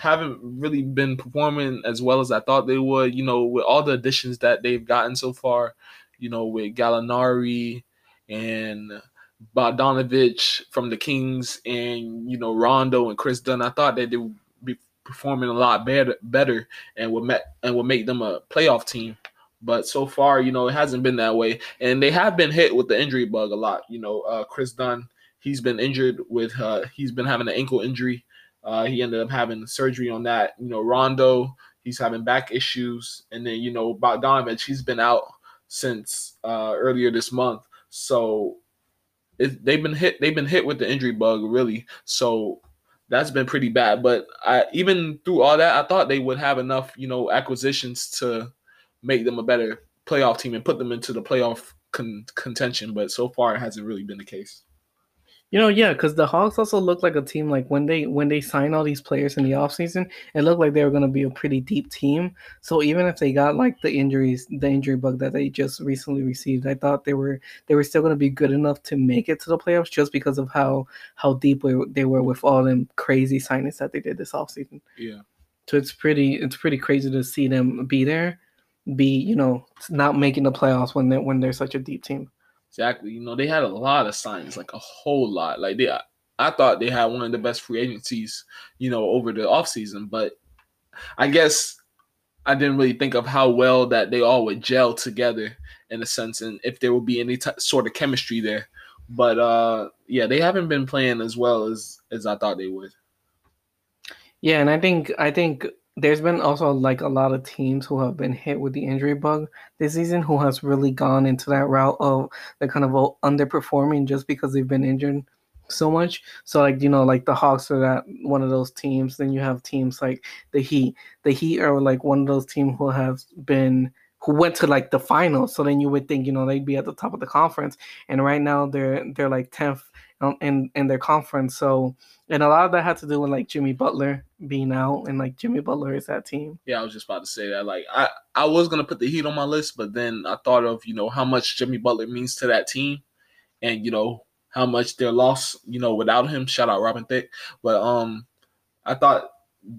haven't really been performing as well as I thought they would. You know, with all the additions that they've gotten so far, you know, with Gallinari and Bogdanovich from the Kings and you know Rondo and Kris Dunn, I thought that they would be performing a lot better, better and would met and would make them a playoff team. But so far, you know, it hasn't been that way, and they have been hit with the injury bug a lot. You know, uh, Kris Dunn, he's been injured with uh, he's been having an ankle injury uh, he ended up having surgery on that. You know, Rondo, he's having back issues, and then you know Bogdanovich, he's been out since uh, earlier this month. So it, they've been hit. They've been hit with the injury bug, really. So that's been pretty bad. But I, even through all that, I thought they would have enough, you know, acquisitions to make them a better playoff team and put them into the playoff con- contention. But so far, it hasn't really been the case. You know, yeah, because the Hawks also look like a team like when they when they sign all these players in the offseason, it looked like they were gonna be a pretty deep team. So even if they got like the injuries, the injury bug that they just recently received, I thought they were they were still gonna be good enough to make it to the playoffs just because of how how deep they were with all them crazy signings that they did this offseason. Yeah. So it's pretty it's pretty crazy to see them be there. be you know not making the playoffs when they when they're such a deep team. Exactly. You know, they had a lot of signs, like a whole lot. Like they I thought they had one of the best free agencies, you know, over the offseason, but I guess I didn't really think of how well that they all would gel together in a sense and if there would be any t- sort of chemistry there. But uh yeah, they haven't been playing as well as as I thought they would. Yeah, and I think I think there's been also like a lot of teams who have been hit with the injury bug this season who has really gone into that route of the kind of oh, underperforming just because they've been injured so much. So like you know like the Hawks are that one of those teams. Then you have teams like the Heat. The Heat are like one of those teams who have been who went to like the finals. So then you would think you know they'd be at the top of the conference, and right now they're they're like tenth in in their conference. So and a lot of that had to do with like Jimmy Butler being out, and like Jimmy Butler is that team. Yeah, I was just about to say that. Like I I was gonna put the Heat on my list, but then I thought of you know how much Jimmy Butler means to that team, and you know how much they're lost, you know, without him. Shout out Robin Thicke. But um, I thought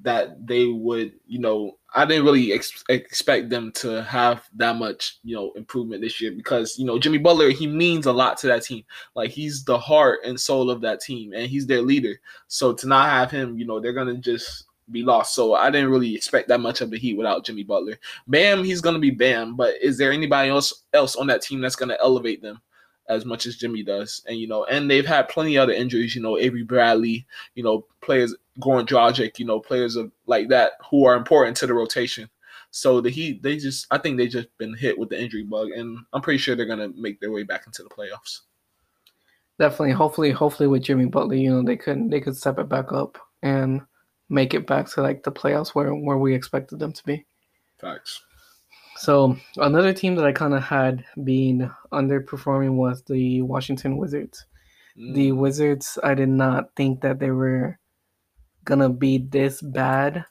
that they would, you know, I didn't really ex- expect them to have that much, you know, improvement this year because, you know, Jimmy Butler, he means a lot to that team. Like he's the heart and soul of that team and he's their leader. So to not have him, you know, they're to just be lost. So I didn't really expect that much of the Heat without Jimmy Butler. Bam, he's to be Bam, but is there anybody else else on that team that's to elevate them? As much as Jimmy does. And you know, and they've had plenty of other injuries, you know, Avery Bradley, you know, players Goran Dragic, you know, players of like that who are important to the rotation. So the Heat, they just I think they just been hit with the injury bug and I'm pretty sure they're gonna make their way back into the playoffs. Definitely, hopefully, hopefully with Jimmy Butler, you know, they could they could step it back up and make it back to like the playoffs where where we expected them to be. Facts. So another team that I kind of had been underperforming was the Washington Wizards. Mm. The Wizards, I did not think that they were gonna be this bad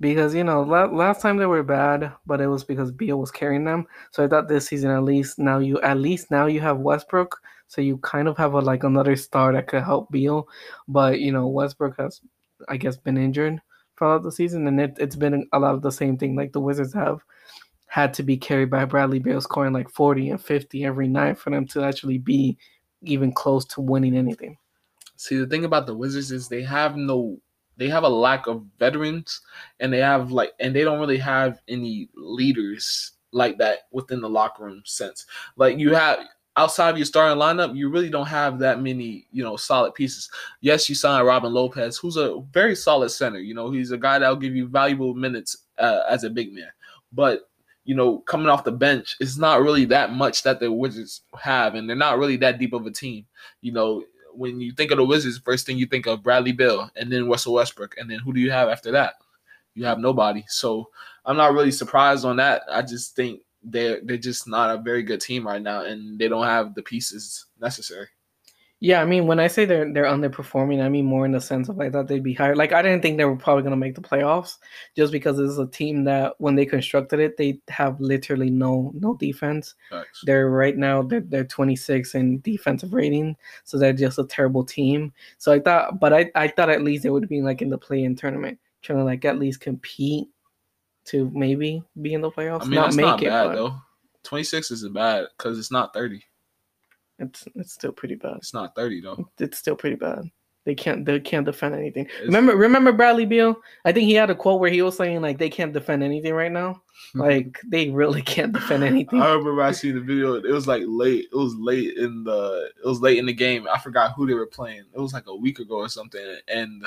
because you know last time they were bad, but it was because Beal was carrying them. So I thought this season at least now you at least now you have Westbrook, so you kind of have a like another star that could help Beal. But you know Westbrook has I guess been injured throughout the season, and it, it's been a lot of the same thing like the Wizards have had to be carried by Bradley Beal scoring like 40 and 50 every night for them to actually be even close to winning anything. See, the thing about the Wizards is they have no they have a lack of veterans and they have like and they don't really have any leaders like that within the locker room sense. Like you have outside of your starting lineup, you really don't have that many, you know, solid pieces. Yes, you signed Robin Lopez, who's a very solid center. You know, he's a guy that'll give you valuable minutes uh, as a big man. But you know, coming off the bench, it's not really that much that the Wizards have, and they're not really that deep of a team. You know, when you think of the Wizards, first thing you think of Bradley Beal, and then Russell Westbrook, and then who do you have after that? You have nobody. So I'm not really surprised on that. I just think they're they're just not a very good team right now, and they don't have the pieces necessary. Yeah, I mean, when I say they're they're underperforming, I mean more in the sense of I thought they'd be higher. Like I didn't think they were probably gonna make the playoffs, just because this is a team that when they constructed it, they have literally no no defense. Thanks. They're right now they're they're 26 in defensive rating, so they're just a terrible team. So I thought, but I I thought at least they would be like in the play-in tournament, trying to like at least compete to maybe be in the playoffs. I mean, not make not it, bad but... though. 26 isn't bad because it's not 30. It's it's still pretty bad. It's not thirty though. It's still pretty bad. They can't they can't defend anything. It's, remember remember Bradley Beal? I think he had a quote where he was saying like they can't defend anything right now. [laughs] like they really can't defend anything. I remember I seen the video. It was like late. It was late in the it was late in the game. I forgot who they were playing. It was like a week ago or something. And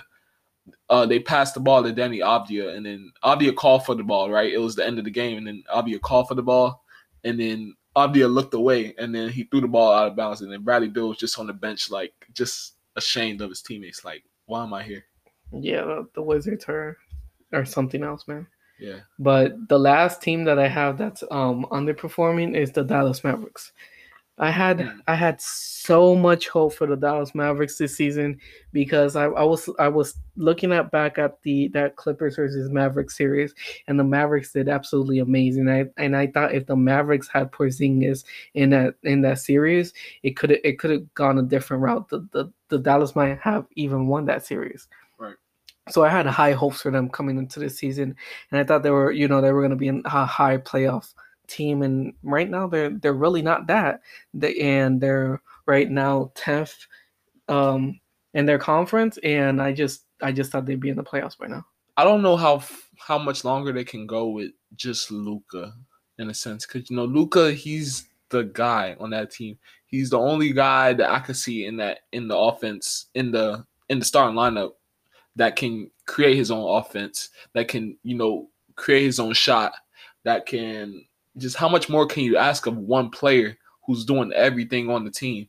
uh, they passed the ball to Deni Avdija, and then Avdija called for the ball. Right, it was the end of the game, and then Avdija called for the ball, and then Avdija looked away and then he threw the ball out of bounds. And then Bradley Beal was just on the bench, like just ashamed of his teammates. Like, why am I here? Yeah, the, the Wizards are or something else, man. Yeah. But the last team that I have that's um underperforming is the Dallas Mavericks. I had. I had so much hope for the Dallas Mavericks this season because I, I was I was looking at back at the that Clippers versus Mavericks series and the Mavericks did absolutely amazing. I and I thought if the Mavericks had Porzingis in that in that series, it could it could have gone a different route. The, the the Dallas might have even won that series. Right. So I had high hopes for them coming into this season, and I thought they were, you know, they were going to be in a high playoff team. And right now, they're they're really not that. They, and they're right now tenth um, in their conference, and I just I just thought they'd be in the playoffs by now. I don't know how how much longer they can go with just Luka, in a sense, because you know Luka he's the guy on that team. He's the only guy that I could see in that in the offense in the in the starting lineup that can create his own offense, that can you know create his own shot, that can just how much more can you ask of one player who's doing everything on the team?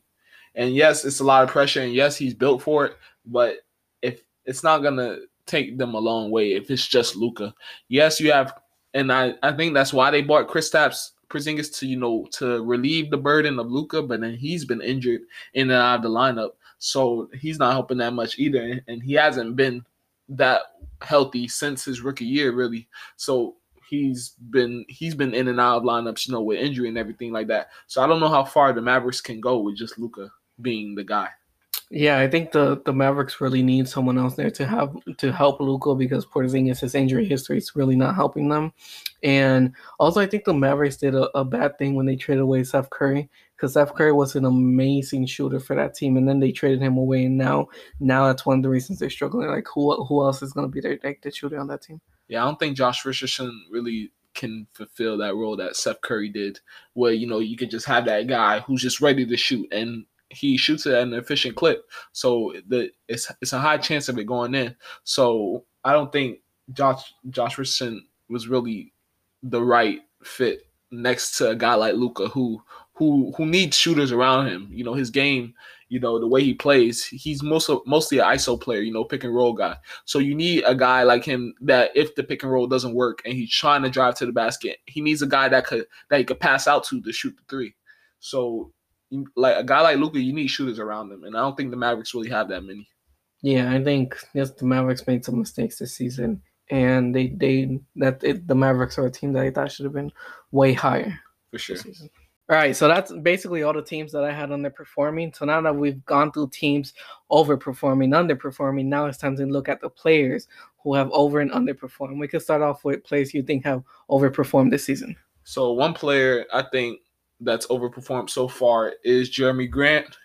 And yes, it's a lot of pressure, and yes, he's built for it. But if it's not gonna take them a long way if it's just Luka. Yes, you have, and I I think that's why they bought Kristaps Porzingis to you know to relieve the burden of Luka, but then he's been injured in and out of the lineup, so he's not helping that much either, and he hasn't been that healthy since his rookie year really. So he's been he's been in and out of lineups, you know, with injury and everything like that. So I don't know how far the Mavericks can go with just Luka being the guy. Yeah, I think the the Mavericks really need someone else there to have to help Luka because Porzingis' injury history is really not helping them. And also, I think the Mavericks did a, a bad thing when they traded away Seth Curry because Seth Curry was an amazing shooter for that team, and then they traded him away, and now now that's one of the reasons they're struggling. Like who who else is going to be their like the shooter on that team? Yeah, I don't think Josh Richardson really can fulfill that role that Seth Curry did, where you know you can just have that guy who's just ready to shoot and he shoots it at an efficient clip. So the it's it's a high chance of it going in. So I don't think Josh Josh Richardson was really the right fit next to a guy like Luka who who who needs shooters around him. You know, his game, you know, the way he plays, he's mostly mostly an ISO player, you know, pick and roll guy. So you need a guy like him that if the pick and roll doesn't work and he's trying to drive to the basket, he needs a guy that could that he could pass out to to shoot the three. So like a guy like Luka, you need shooters around him, and I don't think the Mavericks really have that many. Yeah, I think yes, the Mavericks made some mistakes this season, and they they that it, the Mavericks are a team that I thought should have been way higher for sure. All right, so that's basically all the teams that I had underperforming. So now that we've gone through teams overperforming, underperforming, now it's time to look at the players who have over and underperformed. We could start off with players you think have overperformed this season. So one player I think that's overperformed so far is Jerami Grant.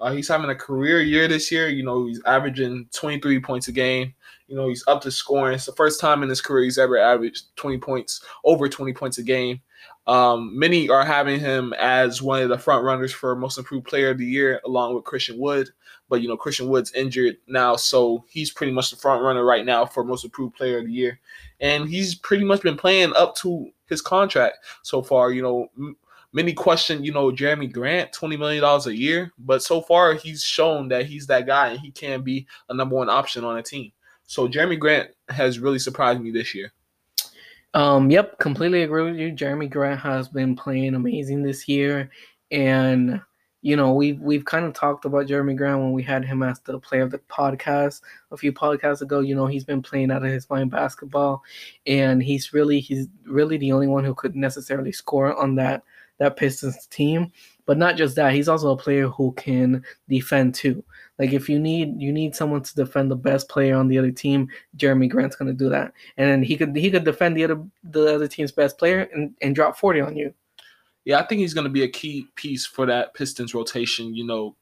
Uh, he's having a career year this year. You know, he's averaging 23 points a game. You know, he's up to scoring. It's the first time in his career he's ever averaged 20 points, over 20 points a game. Um, many are having him as one of the front runners for most improved player of the year, along with Christian Wood. But you know, Christian Wood's injured now, so he's pretty much the front runner right now for most improved player of the year. And he's pretty much been playing up to his contract so far. You know, many question, you know, Jerami Grant, $20 million a year. But so far, he's shown that he's that guy and he can be a number one option on a team. So Jerami Grant has really surprised me this year. Um, yep, completely agree with you. Jerami Grant has been playing amazing this year. And you know, we've we've kind of talked about Jerami Grant when we had him as the player of the podcast a few podcasts ago. You know, he's been playing out of his mind basketball, and he's really he's really the only one who could necessarily score on that that Pistons team. But not just that, he's also a player who can defend too. Like if you need you need someone to defend the best player on the other team, Jerami Grant's gonna do that. And he could he could defend the other the other team's best player and, and drop 40 on you. Yeah, I think he's gonna be a key piece for that Pistons rotation, you know,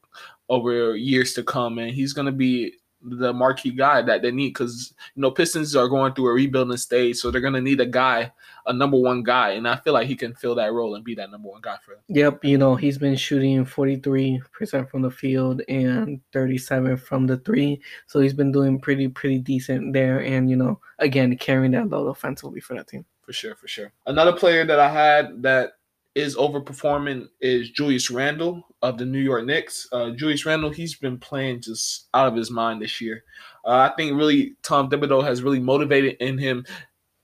over years to come. And he's gonna be the marquee guy that they need because you know Pistons are going through a rebuilding stage, so they're gonna need a guy, a number one guy, and I feel like he can fill that role and be that number one guy for them. Yep, you know he's been shooting forty three percent from the field and thirty seven from the three, so he's been doing pretty pretty decent there, and you know again carrying that load offensively for that team. For sure, for sure. Another player that I had that is overperforming is Julius Randle of the New York Knicks. Uh, Julius Randle, he's been playing just out of his mind this year. Uh, I think really Tom Thibodeau has really motivated in him,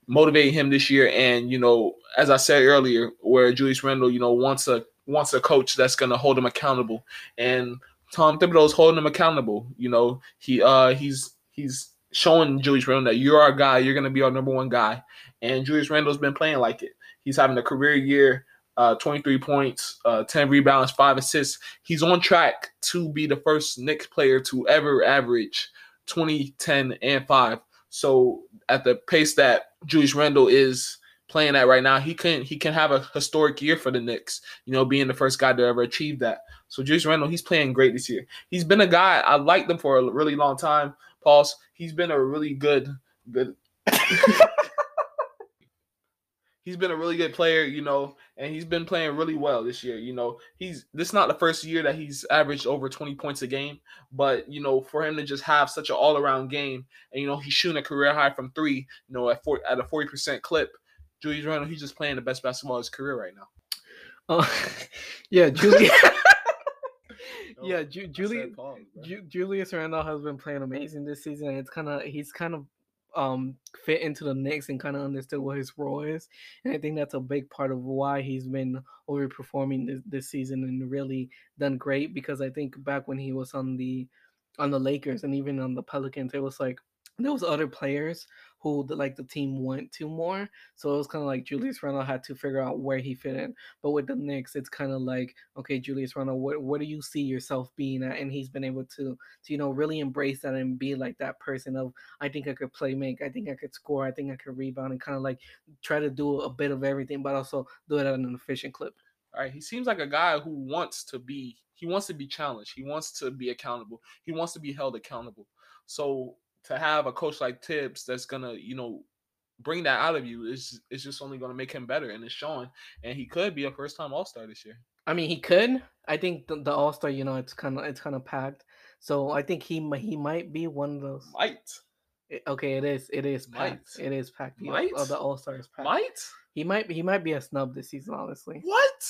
motivated him this year. And you know, as I said earlier, where Julius Randle, you know, wants a wants a coach that's going to hold him accountable, and Tom Thibodeau is holding him accountable. You know, he uh he's he's showing Julius Randle that you're our guy, you're going to be our number one guy, and Julius Randle's been playing like it. He's having a career year uh, 23 points, uh, 10 rebounds, five assists. He's on track to be the first Knicks player to ever average 20, 10, and 5. So at the pace that Julius Randle is playing at right now, he can he can have a historic year for the Knicks. You know, being the first guy to ever achieve that. So Julius Randle, he's playing great this year. He's been a guy I liked him for a really long time. Pause. He's been a really good good. [laughs] he's been a really good player, you know, and he's been playing really well this year. You know, he's this is not the first year that he's averaged over 20 points a game, but you know, for him to just have such an all-around game, and you know, he's shooting a career high from three, you know, at four, at a 40% clip. Julius Randle, he's just playing the best basketball of his career right now. Oh, [laughs] yeah, Julius. [laughs] [laughs] yeah, Ju- Julius. Ju- Julius Randle has been playing amazing this season. It's kind of he's kind of um fit into the Knicks and kind of understood what his role is. And I think that's a big part of why he's been overperforming this, this season and really done great because I think back when he was on the on the Lakers and even on the Pelicans, it was like there was other players who the, like the team went to more. So it was kind of like Julius Randle had to figure out where he fit in. But with the Knicks, it's kind of like, okay, Julius Randle, what what do you see yourself being at? And he's been able to to you know really embrace that and be like that person of I think I could play make, I think I could score, I think I could rebound, and kind of like try to do a bit of everything, but also do it at an efficient clip. All right, he seems like a guy who wants to be he wants to be challenged. He wants to be accountable. He wants to be held accountable. So to have a coach like Thibs that's gonna, you know, bring that out of you is is just only gonna make him better, and it's showing. And he could be a first time All Star this year. I mean, he could. I think the, the All Star, you know, it's kind of it's kind of packed. So I think he he might be one of those. Might. It, okay, it is. It is packed. Might. It is packed. The, might. Uh, the All Star is packed. Might. He might. He might be a snub this season. Honestly. What?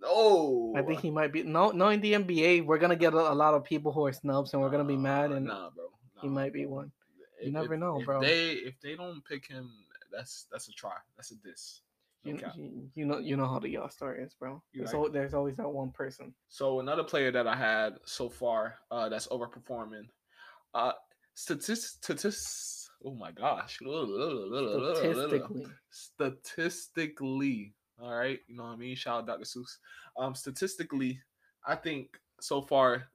No. I think he might be. No, no. In the NBA, we're gonna get a, a lot of people who are snubs, and we're gonna be mad. And nah, bro. He might be one. You if, never know, if bro. They if they don't pick him, that's that's a try. That's a diss. You, you, you, know you know how the y'all Star is, bro. There's, right. there's always that one person. So another player that I had so far uh, that's overperforming, uh, statistics. Oh my gosh, statistically, statistically. All right, you know what I mean. Shout out Dr. Seuss. Um, statistically, I think so far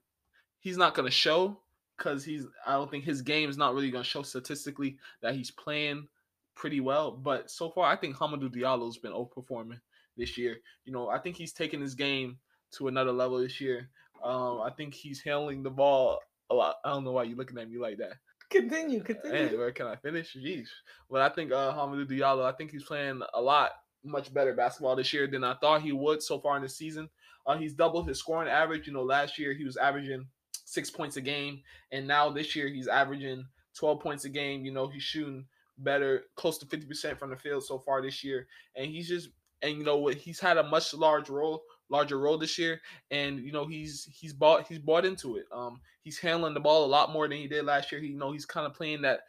he's not gonna show because he's I don't think his game is not really gonna show statistically that he's playing pretty well. But so far, I think Hamidou Diallo's been overperforming this year. You know, I think he's taking his game to another level this year. Um, I think he's handling the ball a lot. I don't know why you're looking at me like that. Continue, continue. Hey, where can I finish? Jeez. But I think uh Hamidou Diallo, I think he's playing a lot much better basketball this year than I thought he would so far in the season. Uh, he's doubled his scoring average. You know, last year he was averaging six points a game. And now this year he's averaging 12 points a game. You know, he's shooting better, close to 50% from the field so far this year. And he's just and you know what he's had a much large role larger role this year and you know he's he's bought he's bought into it um he's handling the ball a lot more than he did last year he you know he's kind of playing that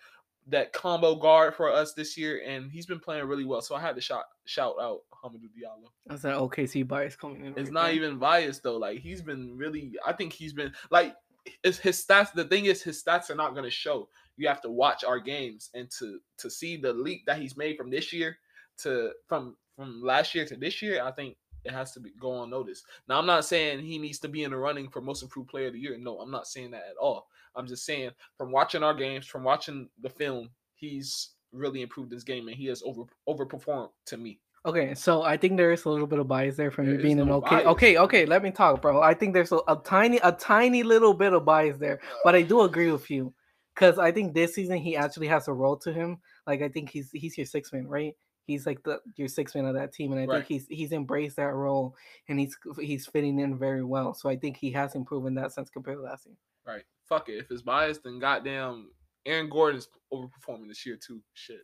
that combo guard for us this year and he's been playing really well so i had to shout shout out Hamidou Diallo. That's that OKC bias coming in. It's right not there. even bias though. Like he's been really. I think he's been like his stats. The thing is, his stats are not going to show. You have to watch our games and to to see the leap that he's made from this year to from from last year to this year. I think it has to be go on notice. Now, I'm not saying he needs to be in the running for most improved player of the year. No, I'm not saying that at all. I'm just saying from watching our games, from watching the film, he's really improved his game and he has over overperformed to me. Okay, so I think there is a little bit of bias there from there you being no an okay. Bias. Okay, okay, let me talk, bro. I think there's a, a, tiny, a tiny little bit of bias there, but I do agree with you because I think this season he actually has a role to him. Like I think he's he's your six man, right? He's like the your six man of that team, and I right. think he's he's embraced that role and he's he's fitting in very well. So I think he has improved in that sense compared to last year. Right. Fuck it. If it's biased, then goddamn, Aaron Gordon's overperforming this year too. Shit.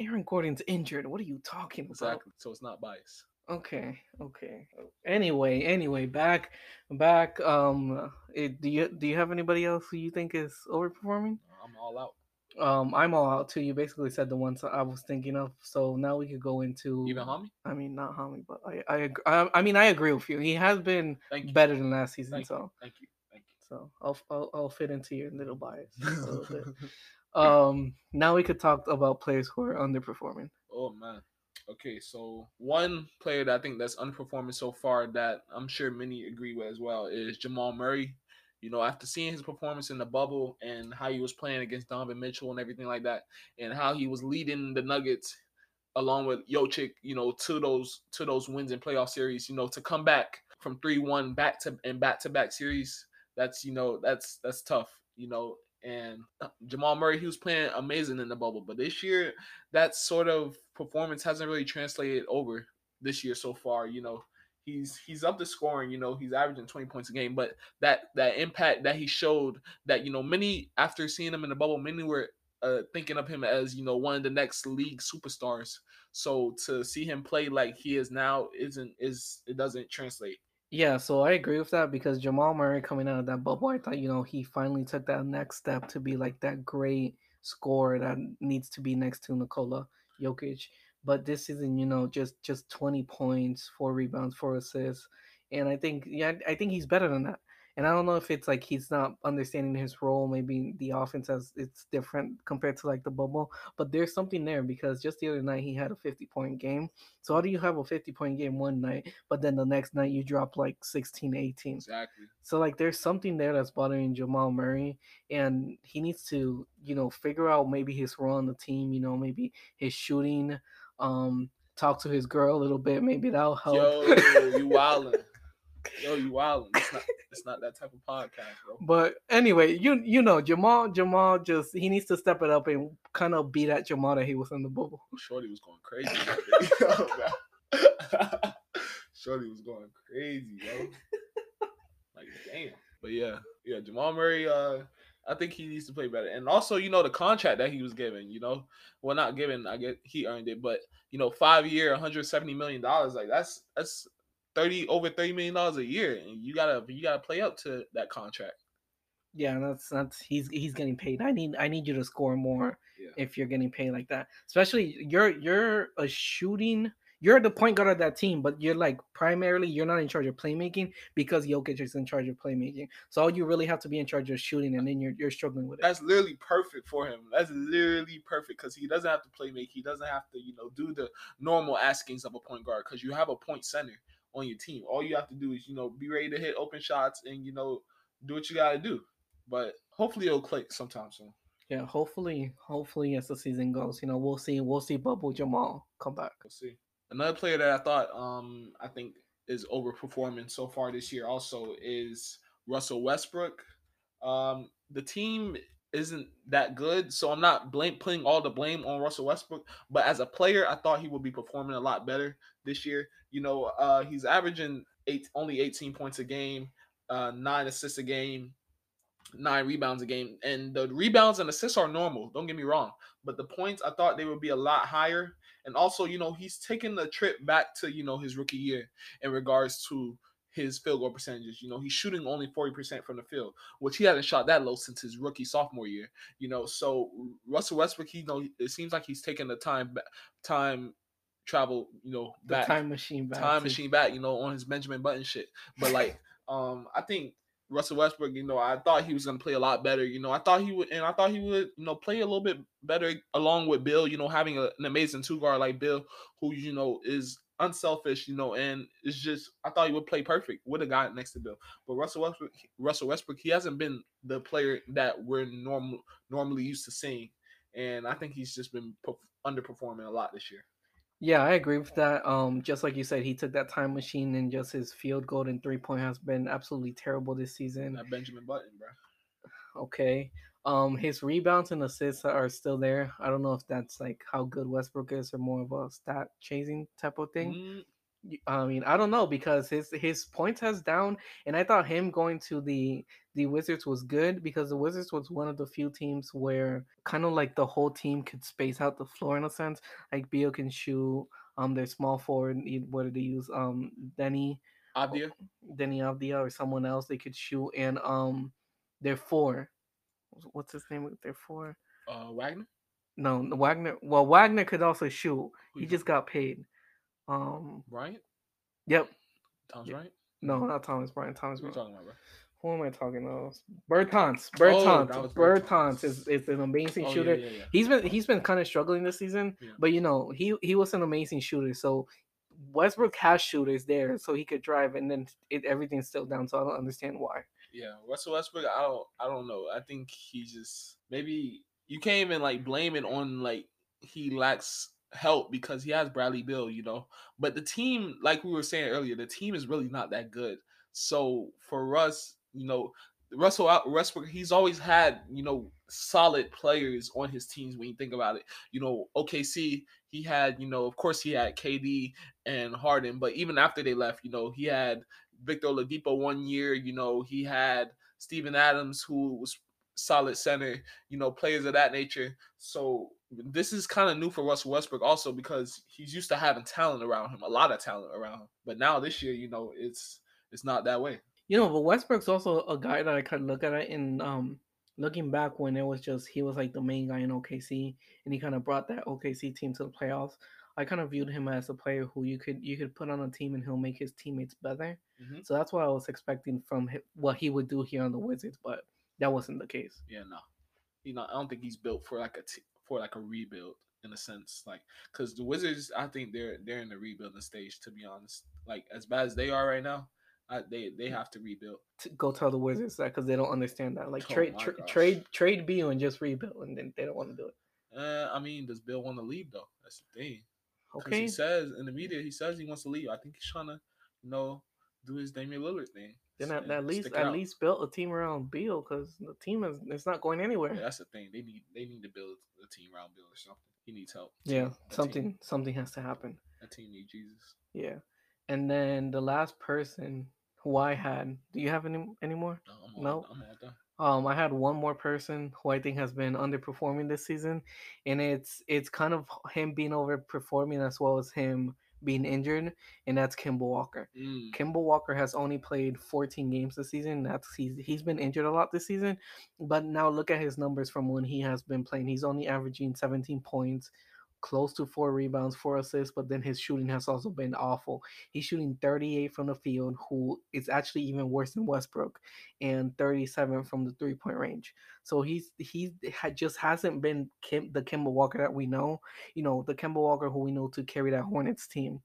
Aaron Gordon's injured. What are you talking about? Exactly. So it's not bias. Okay. Okay. Anyway, anyway, back, back. Um, it, do you do you have anybody else who you think is overperforming? I'm all out. Um, I'm all out too. You basically said the ones I was thinking of. So now we could go into even Hami. I mean, not Hami, but I I, I, I mean I agree with you. He has been better than last season. Thank so you. thank you, thank you. So I'll I'll, I'll fit into your little bias a little bit. Um, now we could talk about players who are underperforming. Oh man. Okay, so one player that I think that's underperforming so far that I'm sure many agree with as well is Jamal Murray. You know, after seeing his performance in the bubble and how he was playing against Donovan Mitchell and everything like that, and how he was leading the Nuggets along with Jokic, you know, to those to those wins in playoff series, you know, to come back from three one back to and back to back series, that's you know that's that's tough, you know. And Jamal Murray, he was playing amazing in the bubble, but this year that sort of performance hasn't really translated over this year so far. You know, he's he's up to scoring. You know, he's averaging 20 points a game, but that that impact that he showed that you know many after seeing him in the bubble, many were uh, thinking of him as you know one of the next league superstars. So to see him play like he is now isn't is it doesn't translate. Yeah, so I agree with that because Jamal Murray coming out of that bubble, I thought you know he finally took that next step to be like that great scorer that needs to be next to Nikola Jokic. But this season, you know, just just 20 points, four rebounds, four assists, and I think yeah, I think he's better than that. And I don't know if it's like he's not understanding his role. Maybe the offense has it's different compared to like the bubble. But there's something there because just the other night he had a 50 point game. So how do you have a 50 point game one night, but then the next night you drop like 16, 18? Exactly. So like there's something there that's bothering Jamal Murray, and he needs to you know figure out maybe his role on the team. You know maybe his shooting. Um, talk to his girl a little bit. Maybe that'll help. Yo, you [laughs] wildin'. Yo, you wildin'. It's not, it's not that type of podcast, bro. But anyway, you you know Jamal Jamal just he needs to step it up and kind of beat that Jamal that he was in the bubble. Shorty was going crazy. [laughs] [laughs] Shorty was going crazy, bro. Like damn. But yeah, yeah, Jamal Murray. Uh, I think he needs to play better. And also, you know, the contract that he was given. You know, well, not given. I get he earned it, but you know, five year, 170 million dollars. Like that's that's 30 over 30 million dollars a year and you gotta you gotta play up to that contract yeah that's that's he's he's getting paid i need i need you to score more yeah. if you're getting paid like that especially you're you're a shooting you're the point guard of that team, but you're like primarily you're not in charge of playmaking because Jokic is in charge of playmaking. So all you really have to be in charge of shooting, and then you're you're struggling with it. That's literally perfect for him. That's literally perfect because he doesn't have to play make. He doesn't have to you know do the normal askings of a point guard because you have a point center on your team. All you have to do is, you know, be ready to hit open shots and, you know, do what you got to do. But hopefully it'll click sometime soon. Yeah, hopefully, hopefully as the season goes, you know, we'll see, we'll see Bubble Jamal come back. We'll see. Another player that I thought, um, I think is overperforming so far this year also is Russell Westbrook. Um, the team isn't that good. So I'm not blame putting all the blame on Russell Westbrook. But as a player, I thought he would be performing a lot better this year. You know, uh, he's averaging eight only 18 points a game, uh, nine assists a game, nine rebounds a game. And the rebounds and assists are normal, don't get me wrong. But the points I thought they would be a lot higher. And also, you know, he's taking the trip back to, you know, his rookie year in regards to his field goal percentages. You know, he's shooting only 40% from the field, which he hasn't shot that low since his rookie sophomore year. You know, so Russell Westbrook, he you know it seems like he's taking the time time travel, you know, back the time machine back. Time too. machine back, you know, on his Benjamin Button shit. But like [laughs] um I think Russell Westbrook, you know, I thought he was going to play a lot better. You know, I thought he would, and I thought he would, you know, play a little bit better along with Beal. You know, having a, an amazing two guard like Beal, who you know is unselfish, you know, and it's just I thought he would play perfect with a guy next to Beal. But Russell Westbrook, Russell Westbrook, he hasn't been the player that we're normal normally used to seeing, and I think he's just been underperforming a lot this year. Yeah, I agree with that. Um, just like you said, he took that time machine, and just his field goal and three point has been absolutely terrible this season. That Benjamin Button, bro. Okay. Um, his rebounds and assists are still there. I don't know if that's like how good Westbrook is, or more of a stat chasing type of thing. Mm. I mean, I don't know because his his points has down, and I thought him going to the the Wizards was good because the Wizards was one of the few teams where kind of like the whole team could space out the floor in a sense. Like Beal can shoot. Um, their small forward. What did they use? Um, Deni Avdija, Deni Avdija, or someone else they could shoot, and um, their four what's his name there for? Uh, Wagner. No, Wagner. Well, Wagner could also shoot. He just got paid. Um, Bryant. Yep. Thomas Bryant. No, not Thomas Bryant. Thomas Bryant. talking about, bro? Who am I talking about? Bertans. Bertans. Oh, Bertans is, is an amazing oh, shooter. Yeah, yeah, yeah. He's been he's been kind of struggling this season, but you know he he was an amazing shooter. So Westbrook has shooters there, so he could drive, and then it, everything's still down. So I don't understand why. Yeah, Russell Westbrook. I don't. I don't know. I think he just maybe you can't even like blame it on like he lacks help because he has Bradley Beal, you know. But the team, like we were saying earlier, the team is really not that good. So for us, you know, Russell Westbrook, he's always had, you know, solid players on his teams when you think about it. You know, OKC, he had, you know, of course he had KD and Harden, but even after they left, you know, he had Victor Oladipo one year, you know, he had Steven Adams who was solid center, you know, players of that nature. So this is kind of new for Russell Westbrook also because he's used to having talent around him, a lot of talent around him. But now this year, you know, it's it's not that way. You know, but Westbrook's also a guy that I kind of look at it in um looking back when it was just he was like the main guy in OKC and he kind of brought that OKC team to the playoffs. I kind of viewed him as a player who you could you could put on a team and he'll make his teammates better. Mm-hmm. So that's what I was expecting from him, what he would do here on the Wizards, but that wasn't the case. Yeah, no, you know, I don't think he's built for like a t- for like a rebuild in a sense, like because the Wizards, I think they're they're in the rebuilding stage. To be honest, like as bad as they are right now, I, they they have to rebuild. To go tell the Wizards that because they don't understand that. Like oh trade tra- trade trade Beal and just rebuild, and then they don't want to do it. Uh, I mean, does Beal want to leave though? That's the thing. Okay. He says in the media, he says he wants to leave. I think he's trying to, you know, do his Damian Lillard thing. Then at, at least at least build a team around Beal because the team is it's not going anywhere. Yeah, that's the thing. They need they need to build a team around Beal or something. He needs help. Yeah, something team. something has to happen. That team needs Jesus. Yeah, and then the last person who I had. Do you have any any more? No, I'm no. Um, I had one more person who I think has been underperforming this season, and it's it's kind of him being overperforming as well as him being injured, and that's Kemba Walker. Mm. Kemba Walker has only played 14 games this season. That's he's he's been injured a lot this season, but now look at his numbers from when he has been playing. He's only averaging 17 points, close to four rebounds, four assists, but then his shooting has also been awful. He's shooting 38 from the field, who is actually even worse than Westbrook, and 37 from the three point range. So he's he just hasn't been Kim, the Kemba Walker that we know. You know, the Kemba Walker who we know to carry that Hornets team.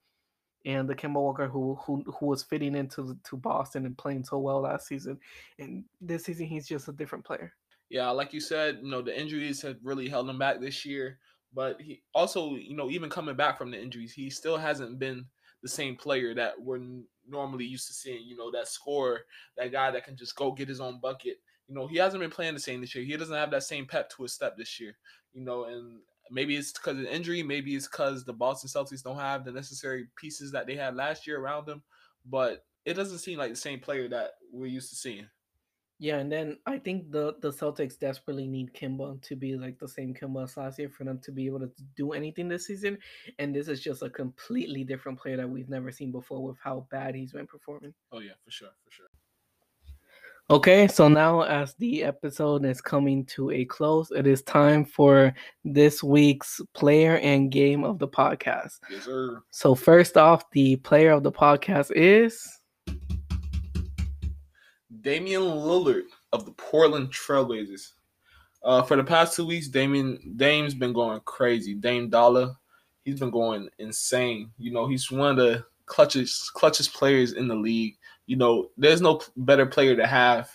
And the Kemba Walker who who who was fitting into to Boston and playing so well last season, and this season he's just a different player. Yeah, like you said, you know the injuries have really held him back this year. But he also, you know, even coming back from the injuries, he still hasn't been the same player that we're normally used to seeing. You know, that scorer, that guy that can just go get his own bucket. You know, he hasn't been playing the same this year. He doesn't have that same pep to his step this year. You know, and maybe it's because of injury, maybe it's because the Boston Celtics don't have the necessary pieces that they had last year around them. But it doesn't seem like the same player that we're used to seeing. Yeah, and then I think the the Celtics desperately need Kemba to be like the same Kemba as last year for them to be able to do anything this season. And this is just a completely different player that we've never seen before with how bad he's been performing. Oh yeah, for sure, for sure. Okay, so now as the episode is coming to a close, it is time for this week's player and game of the podcast. Yes, sir. So first off, the player of the podcast is Damian Lillard of the Portland Trailblazers. Uh, for the past two weeks, Damian Dame's been going crazy. Dame Dollar, he's been going insane. You know, he's one of the clutchest clutchest players in the league. You know, there's no better player to have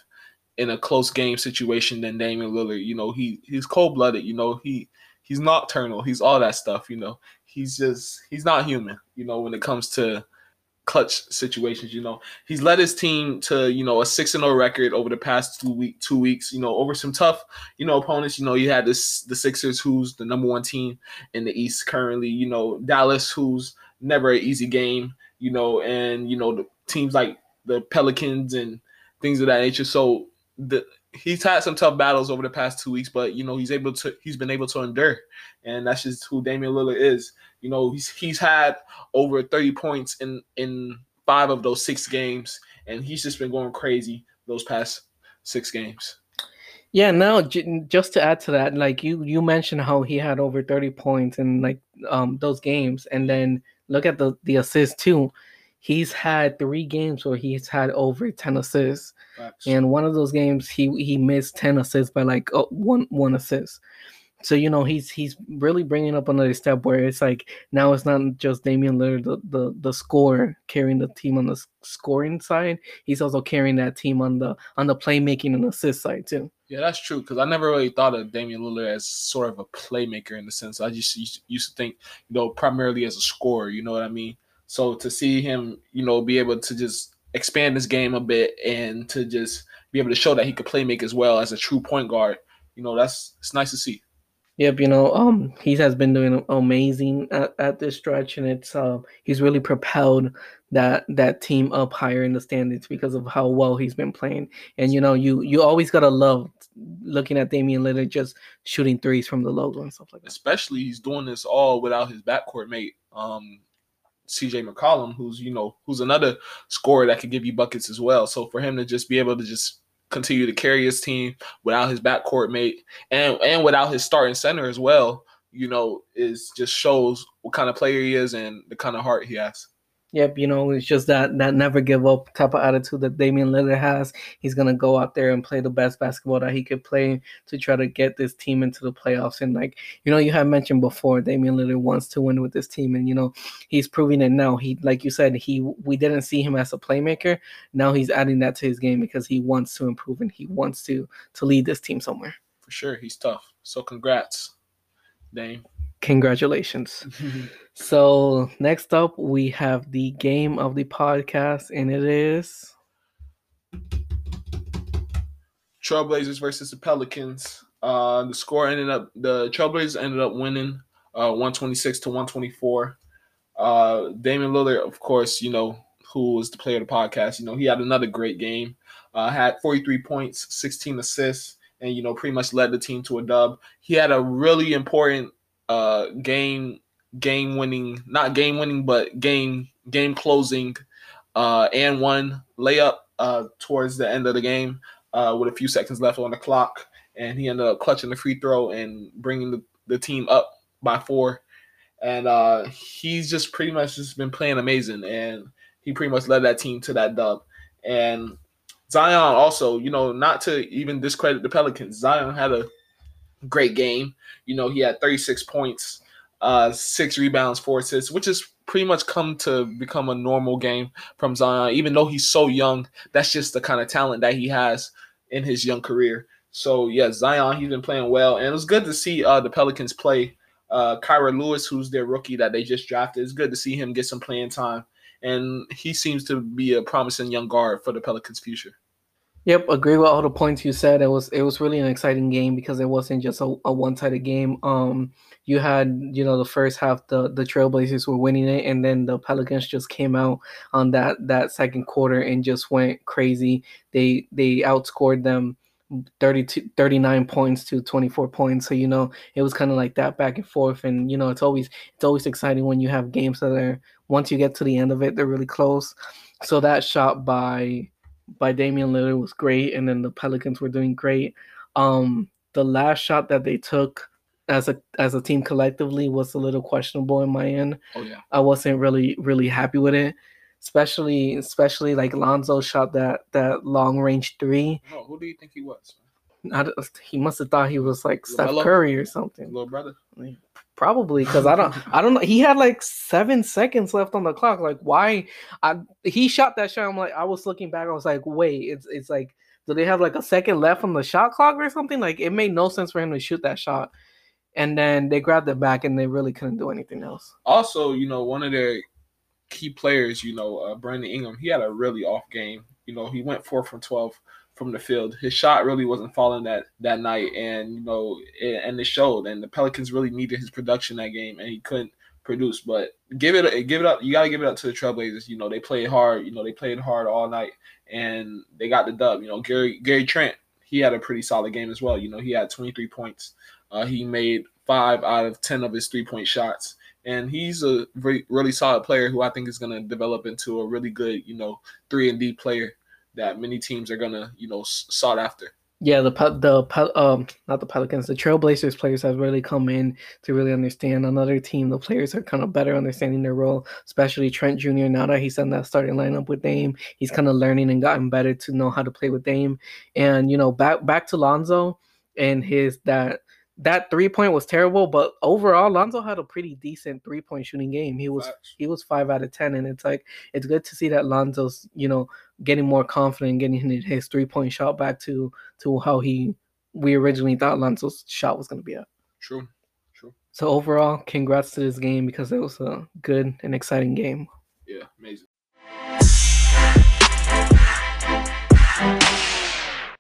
in a close game situation than Damian Lillard. You know, he he's cold blooded. You know, he he's nocturnal. He's all that stuff. You know, he's just he's not human. You know, when it comes to clutch situations. You know, he's led his team to you know a six and zero oh record over the past two week two weeks. You know, over some tough you know opponents. You know, you had this the Sixers, who's the number one team in the East currently. You know, Dallas, who's never an easy game. You know, and you know the teams like the Pelicans and things of that nature. So the he's had some tough battles over the past two weeks, but you know he's able to he's been able to endure, and that's just who Damian Lillard is. You know he's he's had over thirty points in in five of those six games, and he's just been going crazy those past six games. Yeah, now just to add to that, like you you mentioned how he had over thirty points in like um those games, and then look at the the assist too he's had three games where he's had over 10 assists. Facts. And one of those games he he missed 10 assists by like oh, one one assist. So you know he's he's really bringing up another step where it's like now it's not just Damian Lillard the the, the scorer carrying the team on the scoring side. He's also carrying that team on the on the playmaking and assist side too. Yeah, that's true. Because I never really thought of Damian Lillard as sort of a playmaker in the sense. I just used, used to think, you know, primarily as a scorer. You know what I mean? So to see him, you know, be able to just expand his game a bit and to just be able to show that he could play make as well as a true point guard, you know, that's it's nice to see. Yep, you know, um, he has been doing amazing at, at this stretch, and it's uh, he's really propelled that that team up higher in the standings because of how well he's been playing. And you know, you you always gotta love looking at Damian Lillard just shooting threes from the logo and stuff like that. Especially he's doing this all without his backcourt mate, um, CJ McCollum, who's you know who's another scorer that could give you buckets as well. So for him to just be able to just continue to carry his team without his backcourt mate and and without his starting center as well, you know, is just shows what kind of player he is and the kind of heart he has. Yep, you know, it's just that that never give up type of attitude that Damian Lillard has. He's gonna go out there and play the best basketball that he could play to try to get this team into the playoffs. And like you know, you have mentioned before, Damian Lillard wants to win with this team, and you know, he's proving it now. He, like you said, he we didn't see him as a playmaker. Now he's adding that to his game because he wants to improve and he wants to to lead this team somewhere. For sure, he's tough. So congrats, Dame. Congratulations. so, next up, we have the game of the podcast, and it is Trailblazers versus the Pelicans. Uh, the score ended up, the Trailblazers ended up winning uh, 126 to 124. Uh, Damian Lillard, of course, you know, who was the player of the podcast, you know, he had another great game. Uh, had 43 points, 16 assists, and, you know, pretty much led the team to a dub. He had a really important uh game game winning not game winning but game game closing uh and one layup uh towards the end of the game uh with a few seconds left on the clock. And he ended up clutching the free throw and bringing the, the team up by four. And uh he's just pretty much just been playing amazing. And he pretty much led that team to that dub. And Zion also, you know, not to even discredit the Pelicans, Zion had a great game. You know, he had 36 points, uh, six rebounds, four assists, which is pretty much come to become a normal game from Zion. Even though he's so young, that's just the kind of talent that he has in his young career. So yeah, Zion, he's been playing well, and it was good to see uh, the Pelicans play. Uh, Kira Lewis, who's their rookie that they just drafted, it's good to see him get some playing time, and he seems to be a promising young guard for the Pelicans' future. Yep, agree with all the points you said. It was it was really an exciting game because it wasn't just a, a one sided game. Um, you had you know the first half the the Trailblazers were winning it, and then the Pelicans just came out on that that second quarter and just went crazy. They they outscored them 32 39 points to 24 points so you know it was kind of like that back and forth and you know it's always it's always exciting when you have games that are once you get to the end of it they're really close so that shot by by Damian Lillard was great, and then the Pelicans were doing great. Um, the last shot that they took as a as a team collectively was a little questionable in my end. Oh yeah, I wasn't really really happy with it, especially especially like Lonzo shot that that long range three. Oh, who do you think he was? I, he must have thought he was like Steph Curry or something. Little brother. Probably because I don't I don't know. He had like seven seconds left on the clock. Like why? I he shot that shot. I'm like I was looking back. I was like, wait, it's it's like do they have like a second left on the shot clock or something? Like it made no sense for him to shoot that shot. And then they grabbed it back and they really couldn't do anything else. Also, you know, one of their key players, you know, uh, Brandon Ingram, he had a really off game. You know, he went four from twelve from the field. His shot really wasn't falling that that night, and you know, it, and it showed. And the Pelicans really needed his production that game, and he couldn't produce. But give it give it up. You got to give it up to the Trailblazers. You know, they played hard. You know, they played hard all night, and they got the dub. You know, Gary Gary Trent, he had a pretty solid game as well. You know, he had 23 points. Uh, he made five out of 10 of his three point shots. And he's a really solid player who I think is going to develop into a really good, you know, three and D player that many teams are gonna you know sought after. Yeah, the the um not the Pelicans, the Trailblazers players have really come in to really understand another team. The players are kind of better understanding their role, especially Trent Jr. Now that he's in that starting lineup with Dame, he's kind of learning and gotten better to know how to play with Dame. And you know, back back to Lonzo and his that that three point was terrible, but overall, Lonzo had a pretty decent three point shooting game. He was he was five out of ten, and it's like it's good to see that Lonzo's you know getting more confident, getting his- his three point shot back to to how he we originally thought Lonzo's shot was going to be at. True. True. So overall, congrats to this game because it was a good and exciting game. Yeah. Amazing.